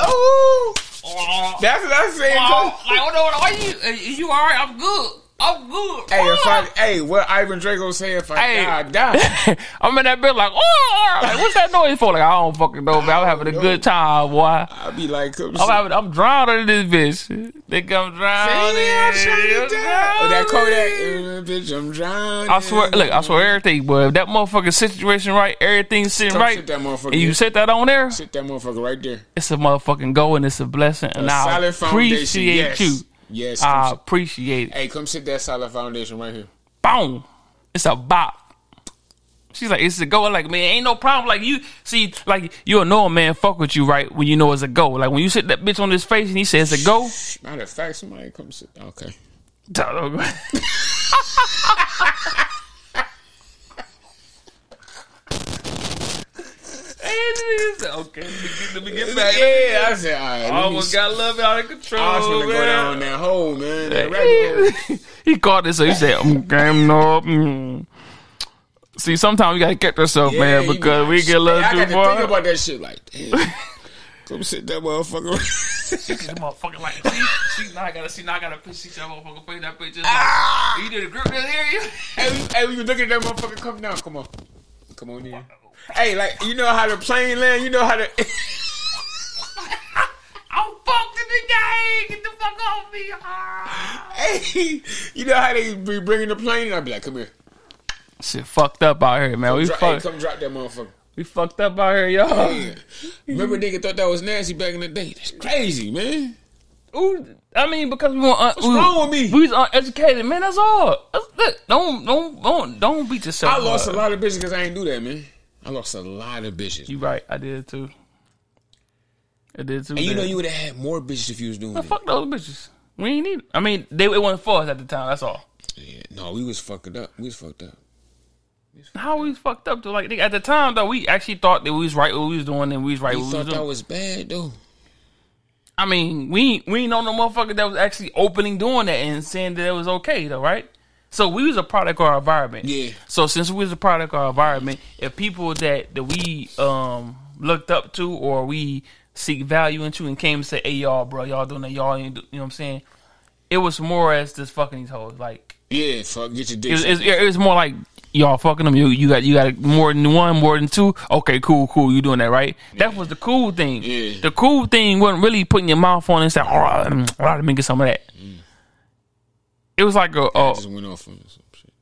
oh, that's what I'm saying. oh, like, hold on, are you? uh, You all right? I'm good. I'm good. Hey, if I, hey, what Ivan Drago say? If I Hey. die, I die. I'm in that bit like, oh, like, what's that noise for? Like, I don't fucking know, but I'm having a know. good time, boy. I'll be like, I'm having, I'm drowning in this bitch. They come drowning. I'm trying to I'm die. Oh, that Kodak, uh, bitch, I'm drowning. I swear, look, I swear everything, boy. If that motherfucking situation right, everything's sitting right, sit that motherfucker and you there. set that on there, Sit that motherfucker right there. it's a motherfucking go and it's a blessing. And I appreciate yes. you. Yes. I appreciate it. hey, come sit that solid foundation right here. boom, it's a bop. She's like, it's a go. I'm like, man, ain't no problem. Like you see, like you'll know a man fuck with you right when you know it's a go. Like when you sit that bitch on his face and he says it's a go. Matter of fact, somebody come sit. Okay. okay, let me get, let me get back. Yeah, I said, all right. I let me almost s- got love out of control. I was gonna go down that hole, man. That rabbit hole. he caught this, so he said, "I'm game no." Mm. See, sometimes you gotta catch yourself, Yeah, man, because we get a little Hey, I too got to think about that shit. Like, damn. come sit that motherfucker. This motherfucker like, see, see, now I gotta see, now I gotta see that motherfucker face. That bitch just like, you did a grip didn't you. hey, we- hey, when you look at that motherfucker, come down. Come on, come on in. Hey, like you know how the plane land. You know how to. I'm fucked in the game. Get the fuck off me. Ah. hey, you know how they be bringing the plane? I'd be like, come here. Shit fucked up out here, man. We Dro- hey, fuck, come drop that motherfucker. we fucked up out here, y'all. Yeah. Remember, nigga thought that was nasty back in the day. That's crazy, man. Ooh, I mean, because we want. Uh, What's wrong with me? We was uneducated, man. That's all. That's, that, don't don't don't don't beat yourself. I lost a lot of bitches because I ain't do that, man. I lost a lot of bitches. You right. I did too. I did too. and you know you would have had more bitches if you was doing Man, it. fuck those bitches. We ain't need. I mean, they it wasn't for us at the time. That's all. Yeah, no, we was fucked up. We was fucked up. How we was fucked up though? like at the time though. We actually thought that we was right what we was doing and we was right We what we was thought that was bad though. I mean, we we ain't know no motherfucker that was actually opening doing that and saying that it was okay though, right? So we was a product of our environment. Yeah. So since we was a product of our environment, if people that that we um looked up to or we seek value into and came and say, "Hey y'all, bro, y'all doing that, y'all ain't," do-" you know what I'm saying? It was more as just fucking these hoes. Like Yeah, fuck, get your dick. it was, sucked. it was more like y'all fucking them. You you got you got more than one, more than two. Okay, cool, cool. You doing that right? That was the cool thing. Yeah. The cool thing wasn't really putting your mouth on and saying, "All right, all right, let me get some of that." It was like a, I a just went off on some shit.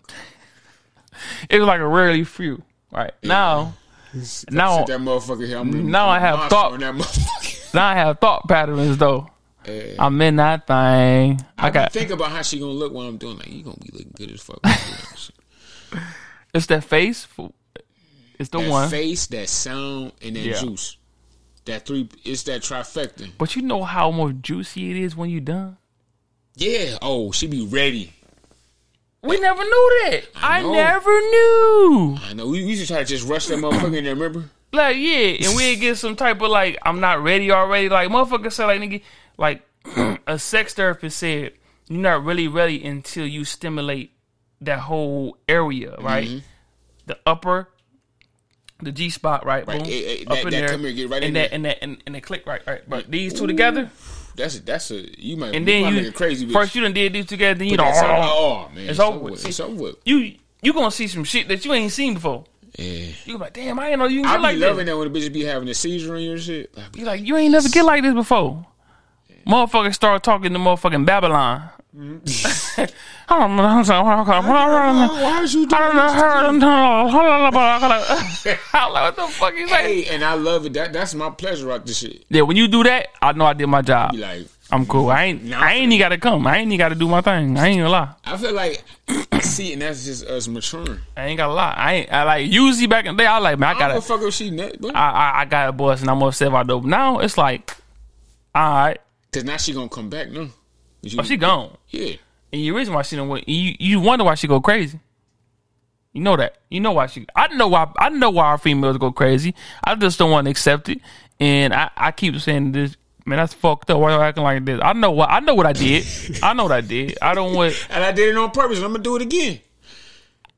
it was like a rarely few. Right now, now Sit that motherfucker here. I'm Now I have thought- on that now I have thought patterns though. Yeah. I'm in that thing. I I got think about how she gonna look when I'm doing. Like you gonna be looking good as fuck. it's that face. It's the one. face, that sound, and that Yeah. juice. That three. It's that trifecta. But you know how more juicy it is when you done. Yeah. Oh, she be ready. We never knew that. I, I never knew. I know. We we used to try to just rush that motherfucker in there. Remember? Like yeah, and we'd get some type of like I'm not ready already. Like motherfucker said like nigga like a sex therapist said you're not really ready until you stimulate that whole area, right? Mm-hmm. The upper, the G spot, right? Right. Boom, Eh, eh, up that- in that there, come here, get right in and that, there. and that and, and they click right, right. But these two together, That's a, that's a you might. and then you make crazy bitch. first you done did these together, then you But know that's a- oh man, It's over with. It's over with. you you gonna see some shit that you ain't seen before. Yeah. You be like, damn, I ain't know you can I get be like loving this. that when the bitches be having a seizure on your shit. Like, You like you ain't never get like this before. Motherfuckers start talking to motherfucking Babylon. I don't know. I why is you doing. I'm like, what the fuck you say? Hey, and I love it. That that's my pleasure out this shit. Yeah, when you do that, I know I did my job. Be like, I'm cool. I ain't. I ain't even got to come. I ain't even got to do my thing. I ain't gonna lie. I feel like see, and that's just us maturing. I ain't got to lie. I ain't. I like usually back in the day. I like, man, I gotta. fuck if she nut, I, I, I got a boss and I'm upset about dope. Now it's like, all right, because now she gonna come back. No, Oh, you, oh, she gone. yeah. And the reason why she don't went, you you wonder why she go crazy. You know that. You know why she. I know why. I know why our females go crazy. I just don't want to accept it. And I, I keep saying this. Man, that's fucked up. Why you acting like this? I know what I know what I did. I know what I did. I don't want. And I did it on purpose. and I'm gonna do it again.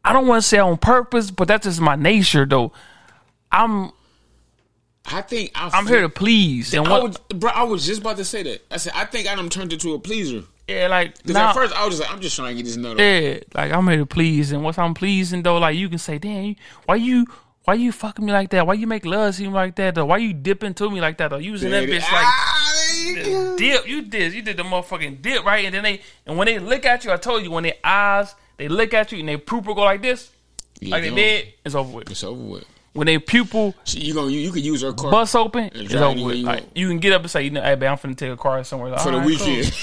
I don't want to say on purpose, but that's just my nature, though. I'm I think I I'm here to please. And I what? was, bro, I was just about to say that. I said I think I done turned into a pleaser. yeah, like Because now, at first I was just like, I'm just trying to get this nut. Yeah, like I'm here to please, and once I'm pleasing though, like you can say, "Damn, why you why you fucking me like that? Why you make love seem like that? Though? Why you dipping to me like that? Though using that bitch like Ah, dip. You did, you did the motherfucking dip right, and then they and when they look at you, I told you when their eyes they look at you and their pupil go like this, Yeah, like they did, it's over with. It's over with. When they pupil She, you gonna you, you can use her car Bus open, it's over with. you Like, you can get up and say, you know, hey, babe, I'm finna take a car somewhere like, for the "All right, cool." weekend.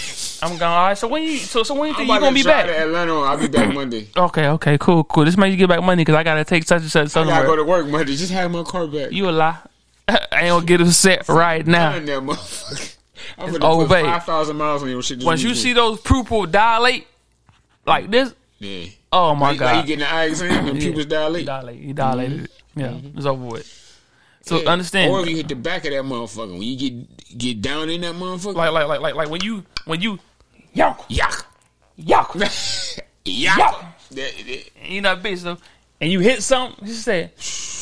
I'm going. All right, so when you so so when you think you gonna to be back? to Atlanta. I'll be back Monday. Okay, okay, cool, cool. This makes you get back money because I gotta take such and such I somewhere. gotta go to work Monday. Just have my car back. You a lie. I ain't gonna get upset right now. Done that motherfucker. I'm gonna put five thousand miles on your shit. Once you see those pupil dilate like this, yeah. oh my Like, god, like you getting the eye exam and pupils dilate. dilate, he dilated it. Yeah, it's over with. So Yeah. understand, Or if you hit the back of that motherfucker, when you get get down in that motherfucker, like like like like like when you when you yuck yak, yuck, yak. Yuck. That- that- you not bitch though, and you hit something, just say,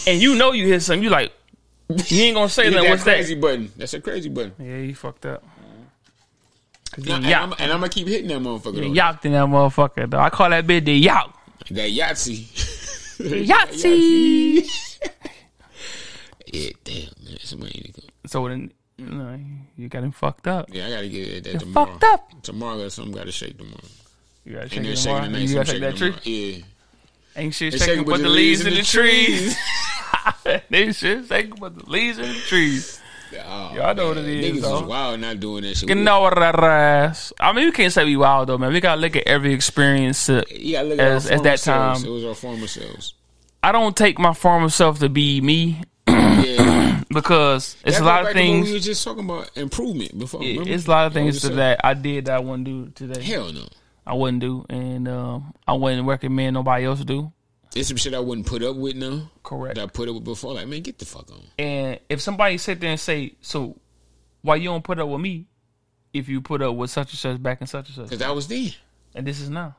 and you know you hit something, you like you ain't gonna say nothing. that What's crazy that? button. That's a crazy button. Yeah, you fucked up. Cause and, I'm, and I'm gonna keep hitting that motherfucker. you yacked in that motherfucker. Though I call that bitch the yacht. That Yahtzee. Yahtzee. yeah, damn man, somebody need to go. So then, you know, you got him fucked up. Yeah, I gotta get that You're tomorrow. fucked up. Tomorrow, got something gotta shake tomorrow. You gotta And shake they're it shaking tomorrow. the night. You gotta shake that shaking tree. Yeah. Ain't shit shaking but the leaves in the trees. they shit shaking but the leaves in the trees. Oh, Y'all know what it man. is, Niggas though. is wild not doing that shit. You know what ass. I mean, we can't say we wild though, man. We gotta look at every experience. To, You gotta look at as- as that selves. time- It was our former selves. I don't take my former self to be me Yeah. because it's That a lot of back to what things. We were just talking about improvement before. it- it's a lot of things was to just- that I did that I wouldn't do today. Hell no. I wouldn't do, and um, I wouldn't recommend nobody else do. There's some shit I wouldn't put up with now. Correct. That I put up with before. Like, man, get the fuck on. And if somebody sit there and say, "So, why you don't put up with me?" If you put up with such and such back in such and such, Because I was there. and this is now.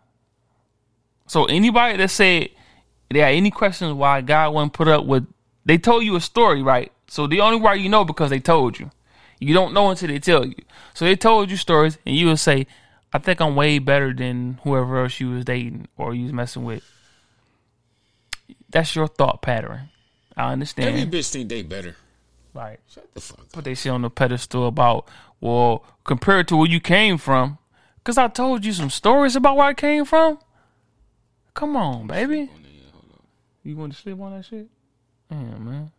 So anybody that said they had any questions why God wouldn't put up with, they told you a story, right? So the only way you know because they told you. You don't know until they tell you. So they told you stories, and you would say, "I think I'm way better than whoever else you was dating or you was messing with." That's your thought pattern. I understand, Every bitch think they better. right? Shut the fuck up. put they shit on the pedestal about well compared to where you came from because i told you some stories about where i came from come on baby you want to sleep on that shit Damn, man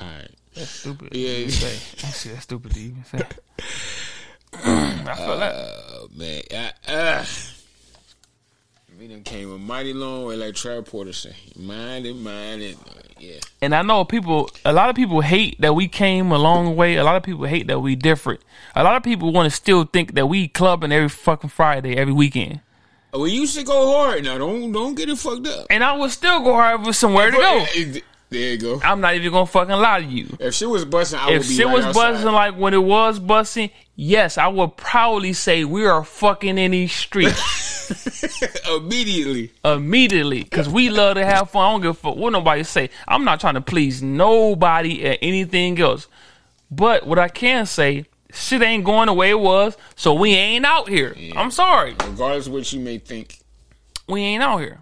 All right. that's stupid Yeah. to say. That shit, that's stupid to even say i feel that Oh, man. I, uh, we done came a mighty long way, like Trav Porter say. Mind and mind uh, yeah. and i know people a lot of people hate that we came a long way a lot of people hate that we different a lot of people want to still think that we clubbing every fucking friday every weekend We used to go hard. Now, don't don't get it fucked up. and i would still go hard with somewhere to go There you go. i'm not even gonna fucking lie to you If she was busting, I if would be shit right was outside. busting like when it was busting, yes, I would proudly say we are fucking in these streets immediately. immediately because we love to have fun. I don't give a fuck what nobody say. I'm not trying to please nobody or anything else. But what I can say, shit ain't going the way it was, so we ain't out here. I'm sorry, Regardless of what you may think, we ain't out here.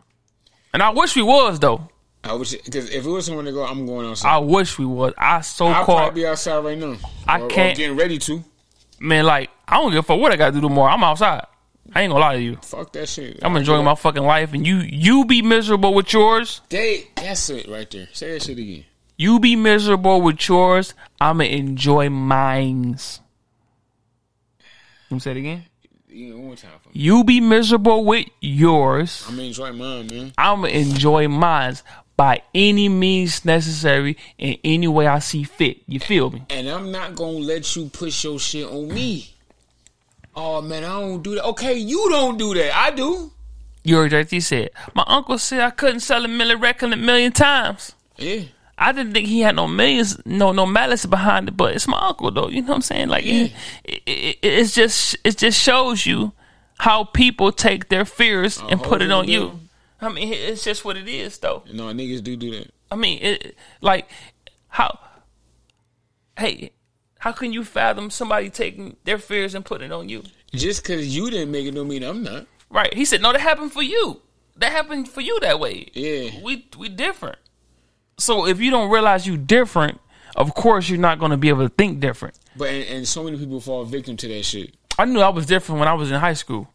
And I wish we was though. I wish because if it was someone to go, I'm going outside. I wish we was. I so I'll called be outside right now. I Or- or can't- getting ready to. man. Like I don't give a fuck what I got to do tomorrow. I'm outside. I ain't gonna lie to you. Fuck that shit. I'm enjoying my fucking life, and you you be miserable with yours. They, that's it right there. Say that shit again. You be miserable with yours. I'ma enjoy mines. Let me say it again. You know, one more time for me. You be miserable with yours. I'm enjoying mine, man. I'ma enjoy mines by any means necessary in any way I see fit. You feel me? And I'm not gonna let you push your shit on me. Oh man, I don't do that. Okay, you don't do that. I do. You heard what he said. My uncle said I couldn't sell a million record a million times. Yeah. I didn't think he had no millions, no no malice behind it, but it's my uncle though. You know what I'm saying? Like Yeah. it, it, it's just it just shows you how people take their fears and put it on you. I mean, it's just what it is though. No, niggas do do that. I mean, it like how hey, how can you fathom somebody taking their fears and putting it on you? Just because you didn't make it don't mean I'm not. Right? He said, "No, that happened for you. That happened for you that way. Yeah. we we different. So if you don't realize you different, of course you're not going to be able to think different. But and, and so many people fall victim to that shit. I knew I was different when I was in high school.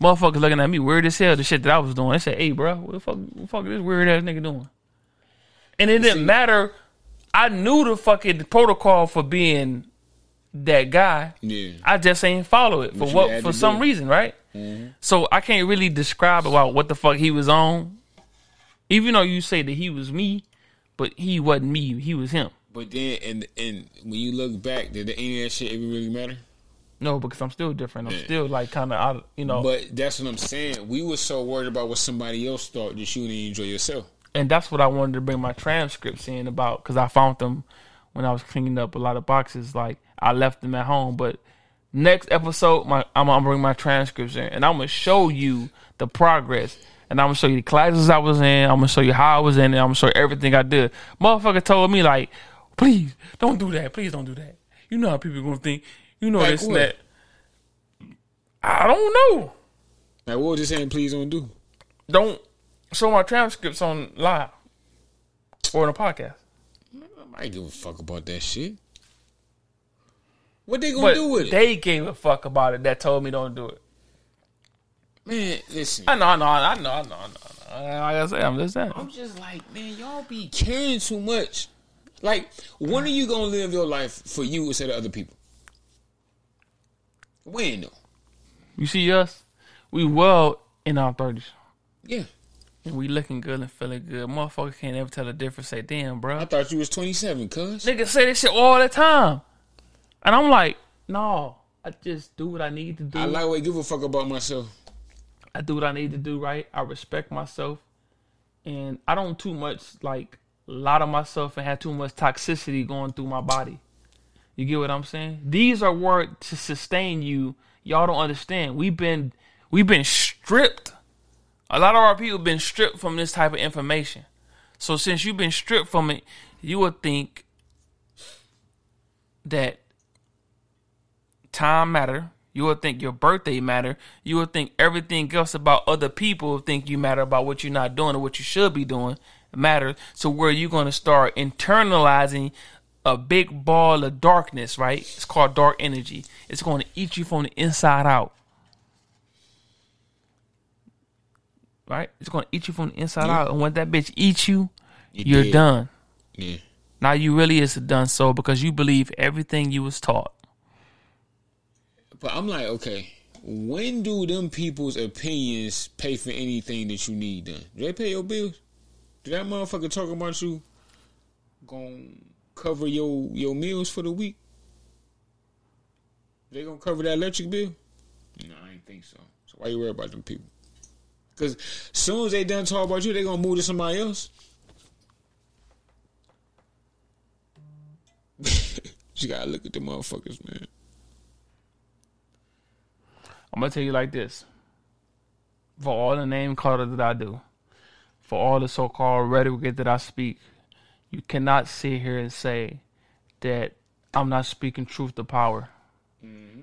Motherfuckers looking at me weird as hell. The shit that I was doing. They said, "Hey, bro, what the fuck, what the fuck is this weird ass nigga doing?" And it didn't matter. I knew the fucking protocol for being that guy. Yeah. I just ain't follow it for what for some do reason, right? Mm-hmm. So I can't really describe about what the fuck he was on. Even though you say that he was me, but he wasn't me. He was him. But then and and when you look back, did any of that shit even really matter? No, because I'm still different. I'm Yeah. still like kind of out. You know, But that's what I'm saying. We were so worried about what somebody else thought that you didn't enjoy yourself. and that's what I wanted to bring my transcripts in about because I found them when I was cleaning up a lot of boxes. Like I left them at home, but next episode, my I'm gonna bring my transcripts in, and I'm gonna show you the progress, and I'm gonna show you the classes I was in. I'm gonna show you how I was in, and I'm gonna show you everything I did. Motherfucker told me like, please don't do that. Please don't do that. You know how people are gonna think. You know Like this what? that. I don't know. Like what was you saying? Please don't do. Don't show my transcripts on live or in a podcast. I ain't give a fuck about that shit. What they gonna But do with it? they gave a fuck about it. That told me don't do it. Man, listen. I know, I know, I know, I know, I know. I know. Like I said, I'm just saying. I'm just like, man, y'all be caring too much. Like, when are you gonna live your life for you instead of other people? When though? You see us? We well in our thirties. Yeah. And we looking good and feeling good. Motherfuckers can't ever tell the difference. Say, damn, bro. I thought you was 27, cuz. Niggas say this shit all the time. And I'm like, no, I just do what I need to do. I like what give a fuck about myself. I do what I need to do, right? I respect myself. And I don't too much like lot of myself and have too much toxicity going through my body. You get what I'm saying? These are words to sustain you. Y'all don't understand. We've been we've been stripped. A lot of our people been stripped from this type of information. So since you've been stripped from it, you would think that time matter. You would think your birthday matter. You would think everything else about other people think you matter about what you're not doing or what you should be doing matter. So where you going to start internalizing a big ball of darkness, right? It's called dark energy. It's going to eat you from the inside out. Right? It's going to eat you from the inside Yeah. out. And when that bitch eats you, You you're dead. done. Yeah. Now you really is a done soul because you believe everything you was taught. But I'm like, okay, when do them people's opinions pay for anything that you need done? Do they pay your bills? Do that motherfucker talking about you gonna cover your your meals for the week? They gonna cover that electric bill? No, I ain't think so. So why you worry about them people? Cause soon as they done talk about you, they gonna move to somebody else. you gotta look at the motherfuckers, man. I'm gonna tell you like this. For all the name calling that I do, for all the so-called rhetoric that I speak, you cannot sit here and say that I'm not speaking truth to power. Mm-hmm.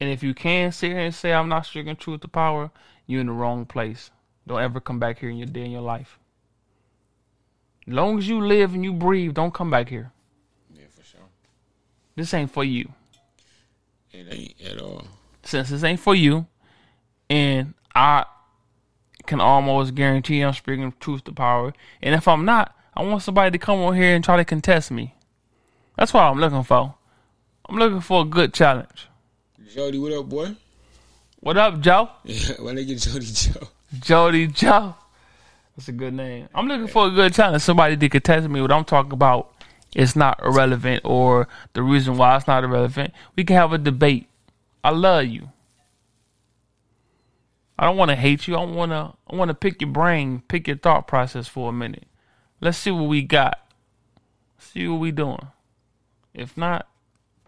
And if you can sit here and say I'm not speaking truth to power, you're in the wrong place. Don't ever come back here in your day in your life. As long as you live and you breathe, don't come back here. Yeah, for sure. This ain't for you. It ain't at all. since this ain't for you, and I can almost guarantee I'm speaking truth to power. And if I'm not, I want somebody to come on here and try to contest me. That's what I'm looking for. I'm looking for a good challenge. Jody, what up, boy? What up, Joe? Why they get Jody Joe? Jody Joe. That's a good name. I'm looking for a good challenge. Somebody to contest me. What I'm talking about is not irrelevant or the reason why it's not irrelevant. We can have a debate. I love you. I don't want to hate you. I want to. I want to pick your brain, pick your thought process for a minute. Let's see what we got. See what we doing. If not,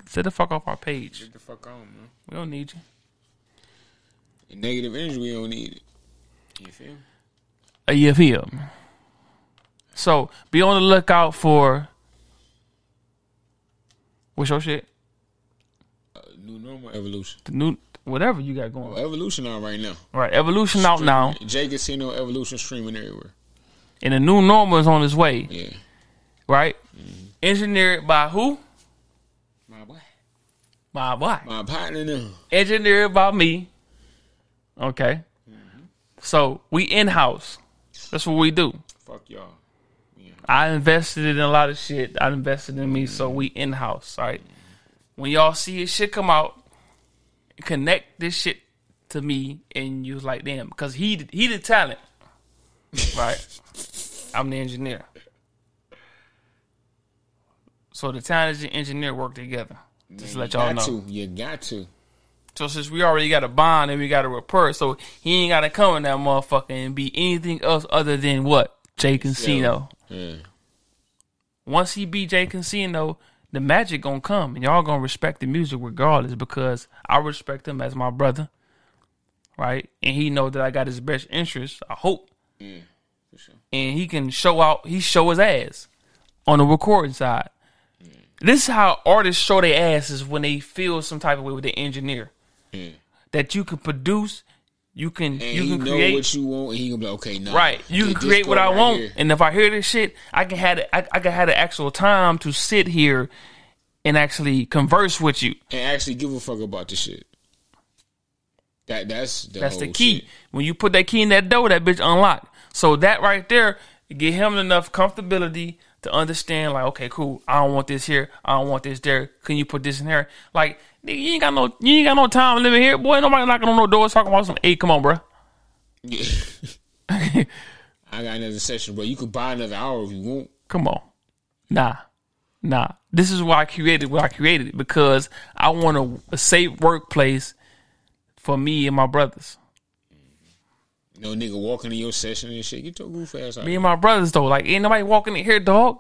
sit the fuck off our page. Get the fuck on, man. We don't need you. And negative energy, we don't need it. You feel? Uh, You feel? So be on the lookout for what's your shit? Uh, new normal evolution. The new whatever you got Oh, going. evolution on right now. All right, evolution out now, Jay Casino evolution streaming everywhere. And the new normal is on its way. Yeah. Right, mm-hmm. engineered by who? My boy. My boy. My partner now. Engineered by me. Okay. Mm-hmm. So we in house. That's what we do. Fuck y'all. I invested in a lot of shit. I invested in me, so we in house, right? Mm-hmm. When y'all see his shit come out, connect this shit to me, and you was like, damn, because he he the talent, right? I'm the engineer. So the talent and the engineer work together. Just to let y'all know. to. You got to. So since we already got a bond and we got a rapport, so he ain't got to come in that motherfucker and be anything else other than what Jay Casino. Yeah. once he beat Jay Casino, the magic gonna come, and y'all gonna respect the music regardless because I respect him as my brother, right? And he know that I got his best interest. I hope, Yeah. Sure. and he can show out. He show his ass on the recording side. This is how artists show their asses when they feel some type of way with the engineer Yeah. that you can produce, you can And you can create. what you want, and he gonna be like, okay, no. Right, you can create what I right want, here. and if I hear this shit, I can have the, I, I can have the actual time to sit here and actually converse with you. and actually give a fuck about the shit. That that's the That's the key. shit. When you put that key in that door, that bitch unlocked. So that right there, get him enough comfortability to understand. Like, okay, cool. I don't want this here. I don't want this there. Can you put this in here? Like, nigga, you ain't got no, you ain't got no time living here, boy. Nobody knocking on no doors talking about some. Hey, come on, bro. Yeah. I got another session, bro. You could buy another hour if you want. Come on. Nah. Nah. This is why I created what I created it because I want a, a safe workplace for me and my brothers. No nigga walking in your session and shit. Get your goof ass out. Me and my brothers though, like ain't nobody walking in here, dog.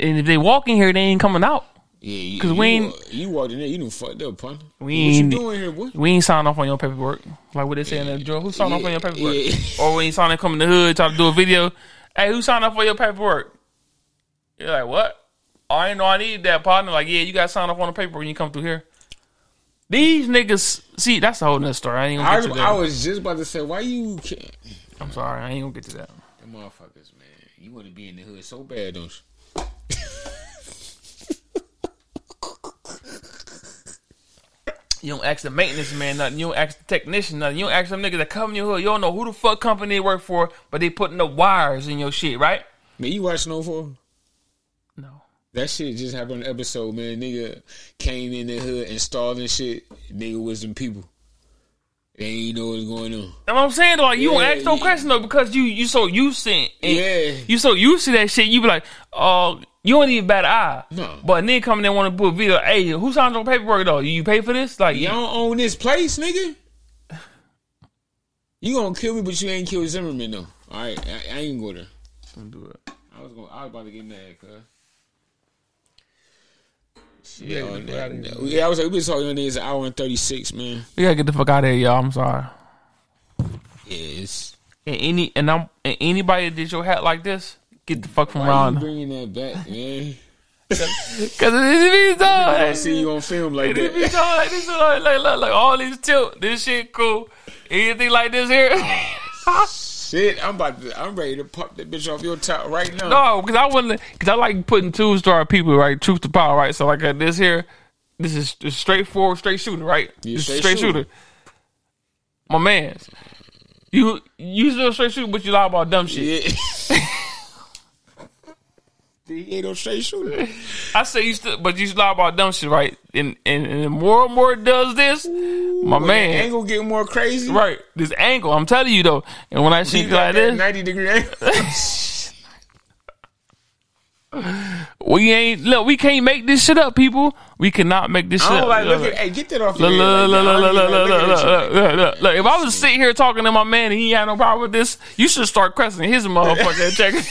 And if they walk in here, they ain't coming out. Yeah, you, 'Cause you, we ain't- you walked in there, you done fucked up, pun. We what ain't- you doing here, boy? We ain't signed off on your paperwork. Like what they say in the drill. Who signed off on your paperwork? Yeah. Or when you sign to come the hood, trying to do a video. Hey, who signed up for your paperwork? You're like, what? Oh, I didn't know I needed that partner. Like, yeah, you got signed off on the paper when you come through here. These niggas, see, that's a whole nother story. I ain't gonna I, get to I was just about to say, why you can't? I'm sorry, I ain't gonna get to that. Them motherfuckers, man. You want to be in the hood so bad, don't you? You don't ask the maintenance man nothing. You don't ask the technician nothing. You don't ask them niggas that come in your hood. You don't know who the fuck company they work for, but they putting the wires in your shit, right? Man, you watch Snowfall? That shit just happened on the episode, man. Nigga came in the hood and installing shit. Nigga was some people. They ain't know what's going on. That's what I'm saying. Though, like you Yeah, don't ask no yeah. question though because you you so used to it. Yeah. You so used to that shit. You be like, oh, you don't even bat an eye. No. But then coming in want to put a video. Hey, who signed on paperwork though? You pay for this? Like, You don't own this place, nigga. You gonna kill me, but you ain't kill Zimmerman though. All right, I, I ain't go there. Don't do it. I was gonna, I was about to get mad, cuz. Shit, Yeah, on get that- outta here. yeah, I was like, we been talking on this an hour and thirty six, man. We gotta get the fuck out of here, y'all. I'm sorry. Yeah, it's And any and I'm and anybody that did your hat like this, get the fuck from why you around. bringing that back, man? Cause it be I see you on film like It be that. so like this. is Like, like, like, like all these tilt. This shit cool. Anything like this here? Shit, I'm about to. I'm ready to pop that bitch off your top right now. No, because I wouldn't. Because I like putting two star people, right? Truth to power, right? So like uh, this here, this is just straightforward, straight shooter, right? Yeah, straight straight shooter. shooter. My man, you you still straight shooter, but you lie about dumb shit. Yeah. he ain't no straight shooter. I say you still, but you lie about dumb shit, right? And and, and the more and more it does this, my Man, angle get more crazy. right? This angle, I'm telling you though. And when I see He it got like that this, ninety degree angle. we ain't look. We can't make this shit up, people. We cannot make this shit up. like Look, look. Hey, get that off Look, your look, look, look, look, look, look, look, look, look, look. If I was sitting here talking to my man and he had no problem with this, you should start questioning his motherfucker and checking.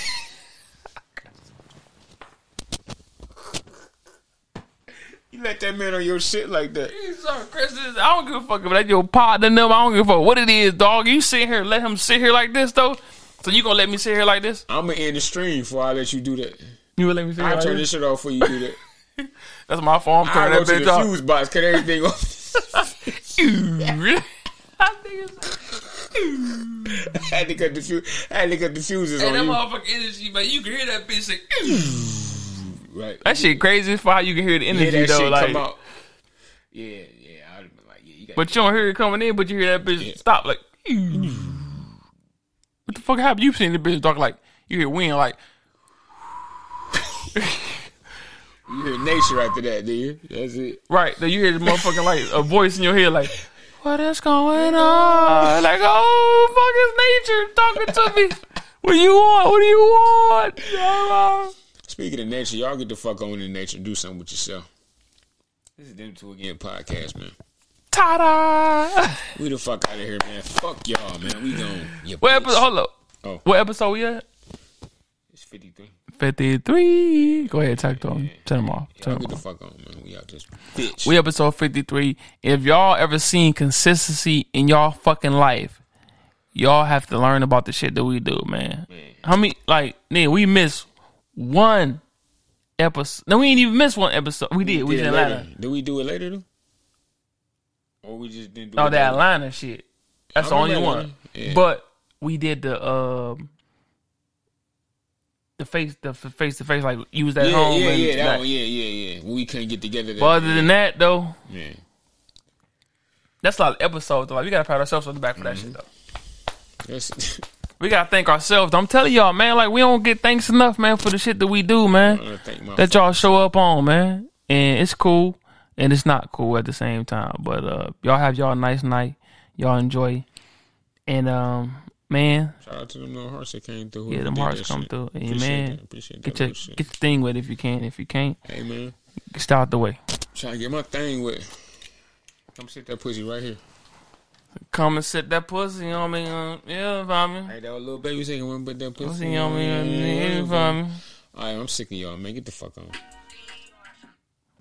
You let that man on your shit like that. Start questioning. I don't give a fuck if that's your partner. Them, I don't give a fuck what it is, dog. You sit here, let him sit here like this though. So you gonna let me sit here like this? I'm gonna end the stream before I let you do that. You gonna let me sit here I'll like turn this? this shit off before you do that. That's my phone. Go that bitch the off. fuse box, cut everything off. That I had to cut the fuse. I had to cut the fuses Hey, on that you. motherfucking energy, man. You can hear that bitch say. Right. That shit crazy for how you can hear the energy that though. like. Yeah, yeah. I'd have been like, yeah, you got. But you don't hear it coming in, but you hear that bitch Yeah. stop like. What the fuck happened? You've seen the bitch talk like you hear wind like you hear nature after that, do you? That's it. right. Then you hear the motherfucking like a voice in your head like, what is going on? Like oh fuck is nature talking to me. What do you want? What do you want? Speaking of nature, y'all get the fuck on in nature and do something with yourself. This is them two again podcast, man. Ta-da! We the fuck out of here, man. Fuck y'all, man. We gone. You What episode? Hold up. Oh. What episode we at? It's 53. 53. Go ahead, talk to him. Turn them off. Turn Y'all them get off. the fuck on, man. We out this bitch. We episode 53. If y'all ever seen consistency in y'all fucking life, y'all have to learn about the shit that we do, man. How many, like, nigga, we missed one episode. No, we ain't even miss one episode. We did. We Did did it Atlanta. later. Did we do it later, though? Or we just didn't do Oh, it the later? Atlanta shit. That's the only one. Yeah. But we did the, um, the face, the face to face, like you was at Yeah, home. yeah, and yeah. That that. one, yeah, yeah, yeah. We couldn't get together. That But other than that, though, yeah. that's a lot of episodes. Though. Like we gotta pat ourselves on the back for Mm-hmm. shit, though. That's, we gotta thank ourselves. I'm telling y'all, man. Like we don't get thanks enough, man, for the shit that we do, man. I wanna thank my That y'all show up on, man. And it's cool, and it's not cool at the same time. But uh, y'all have y'all a nice night. Y'all enjoy, and um, man, Shout out to them little hearts that came through. yeah, them hearts come shit. through. Appreciate Amen. that. Appreciate that. Get your get your thing with it if you can. If you can't, Hey man, get out the way. Try to get my thing with. Come sit that pussy right here. Come and sit that pussy on me. Uh, yeah, for me. Hey, that was little baby "When put that pussy Pussy on me. Yeah, for me. All right, I'm sick of y'all, man. Get the fuck on.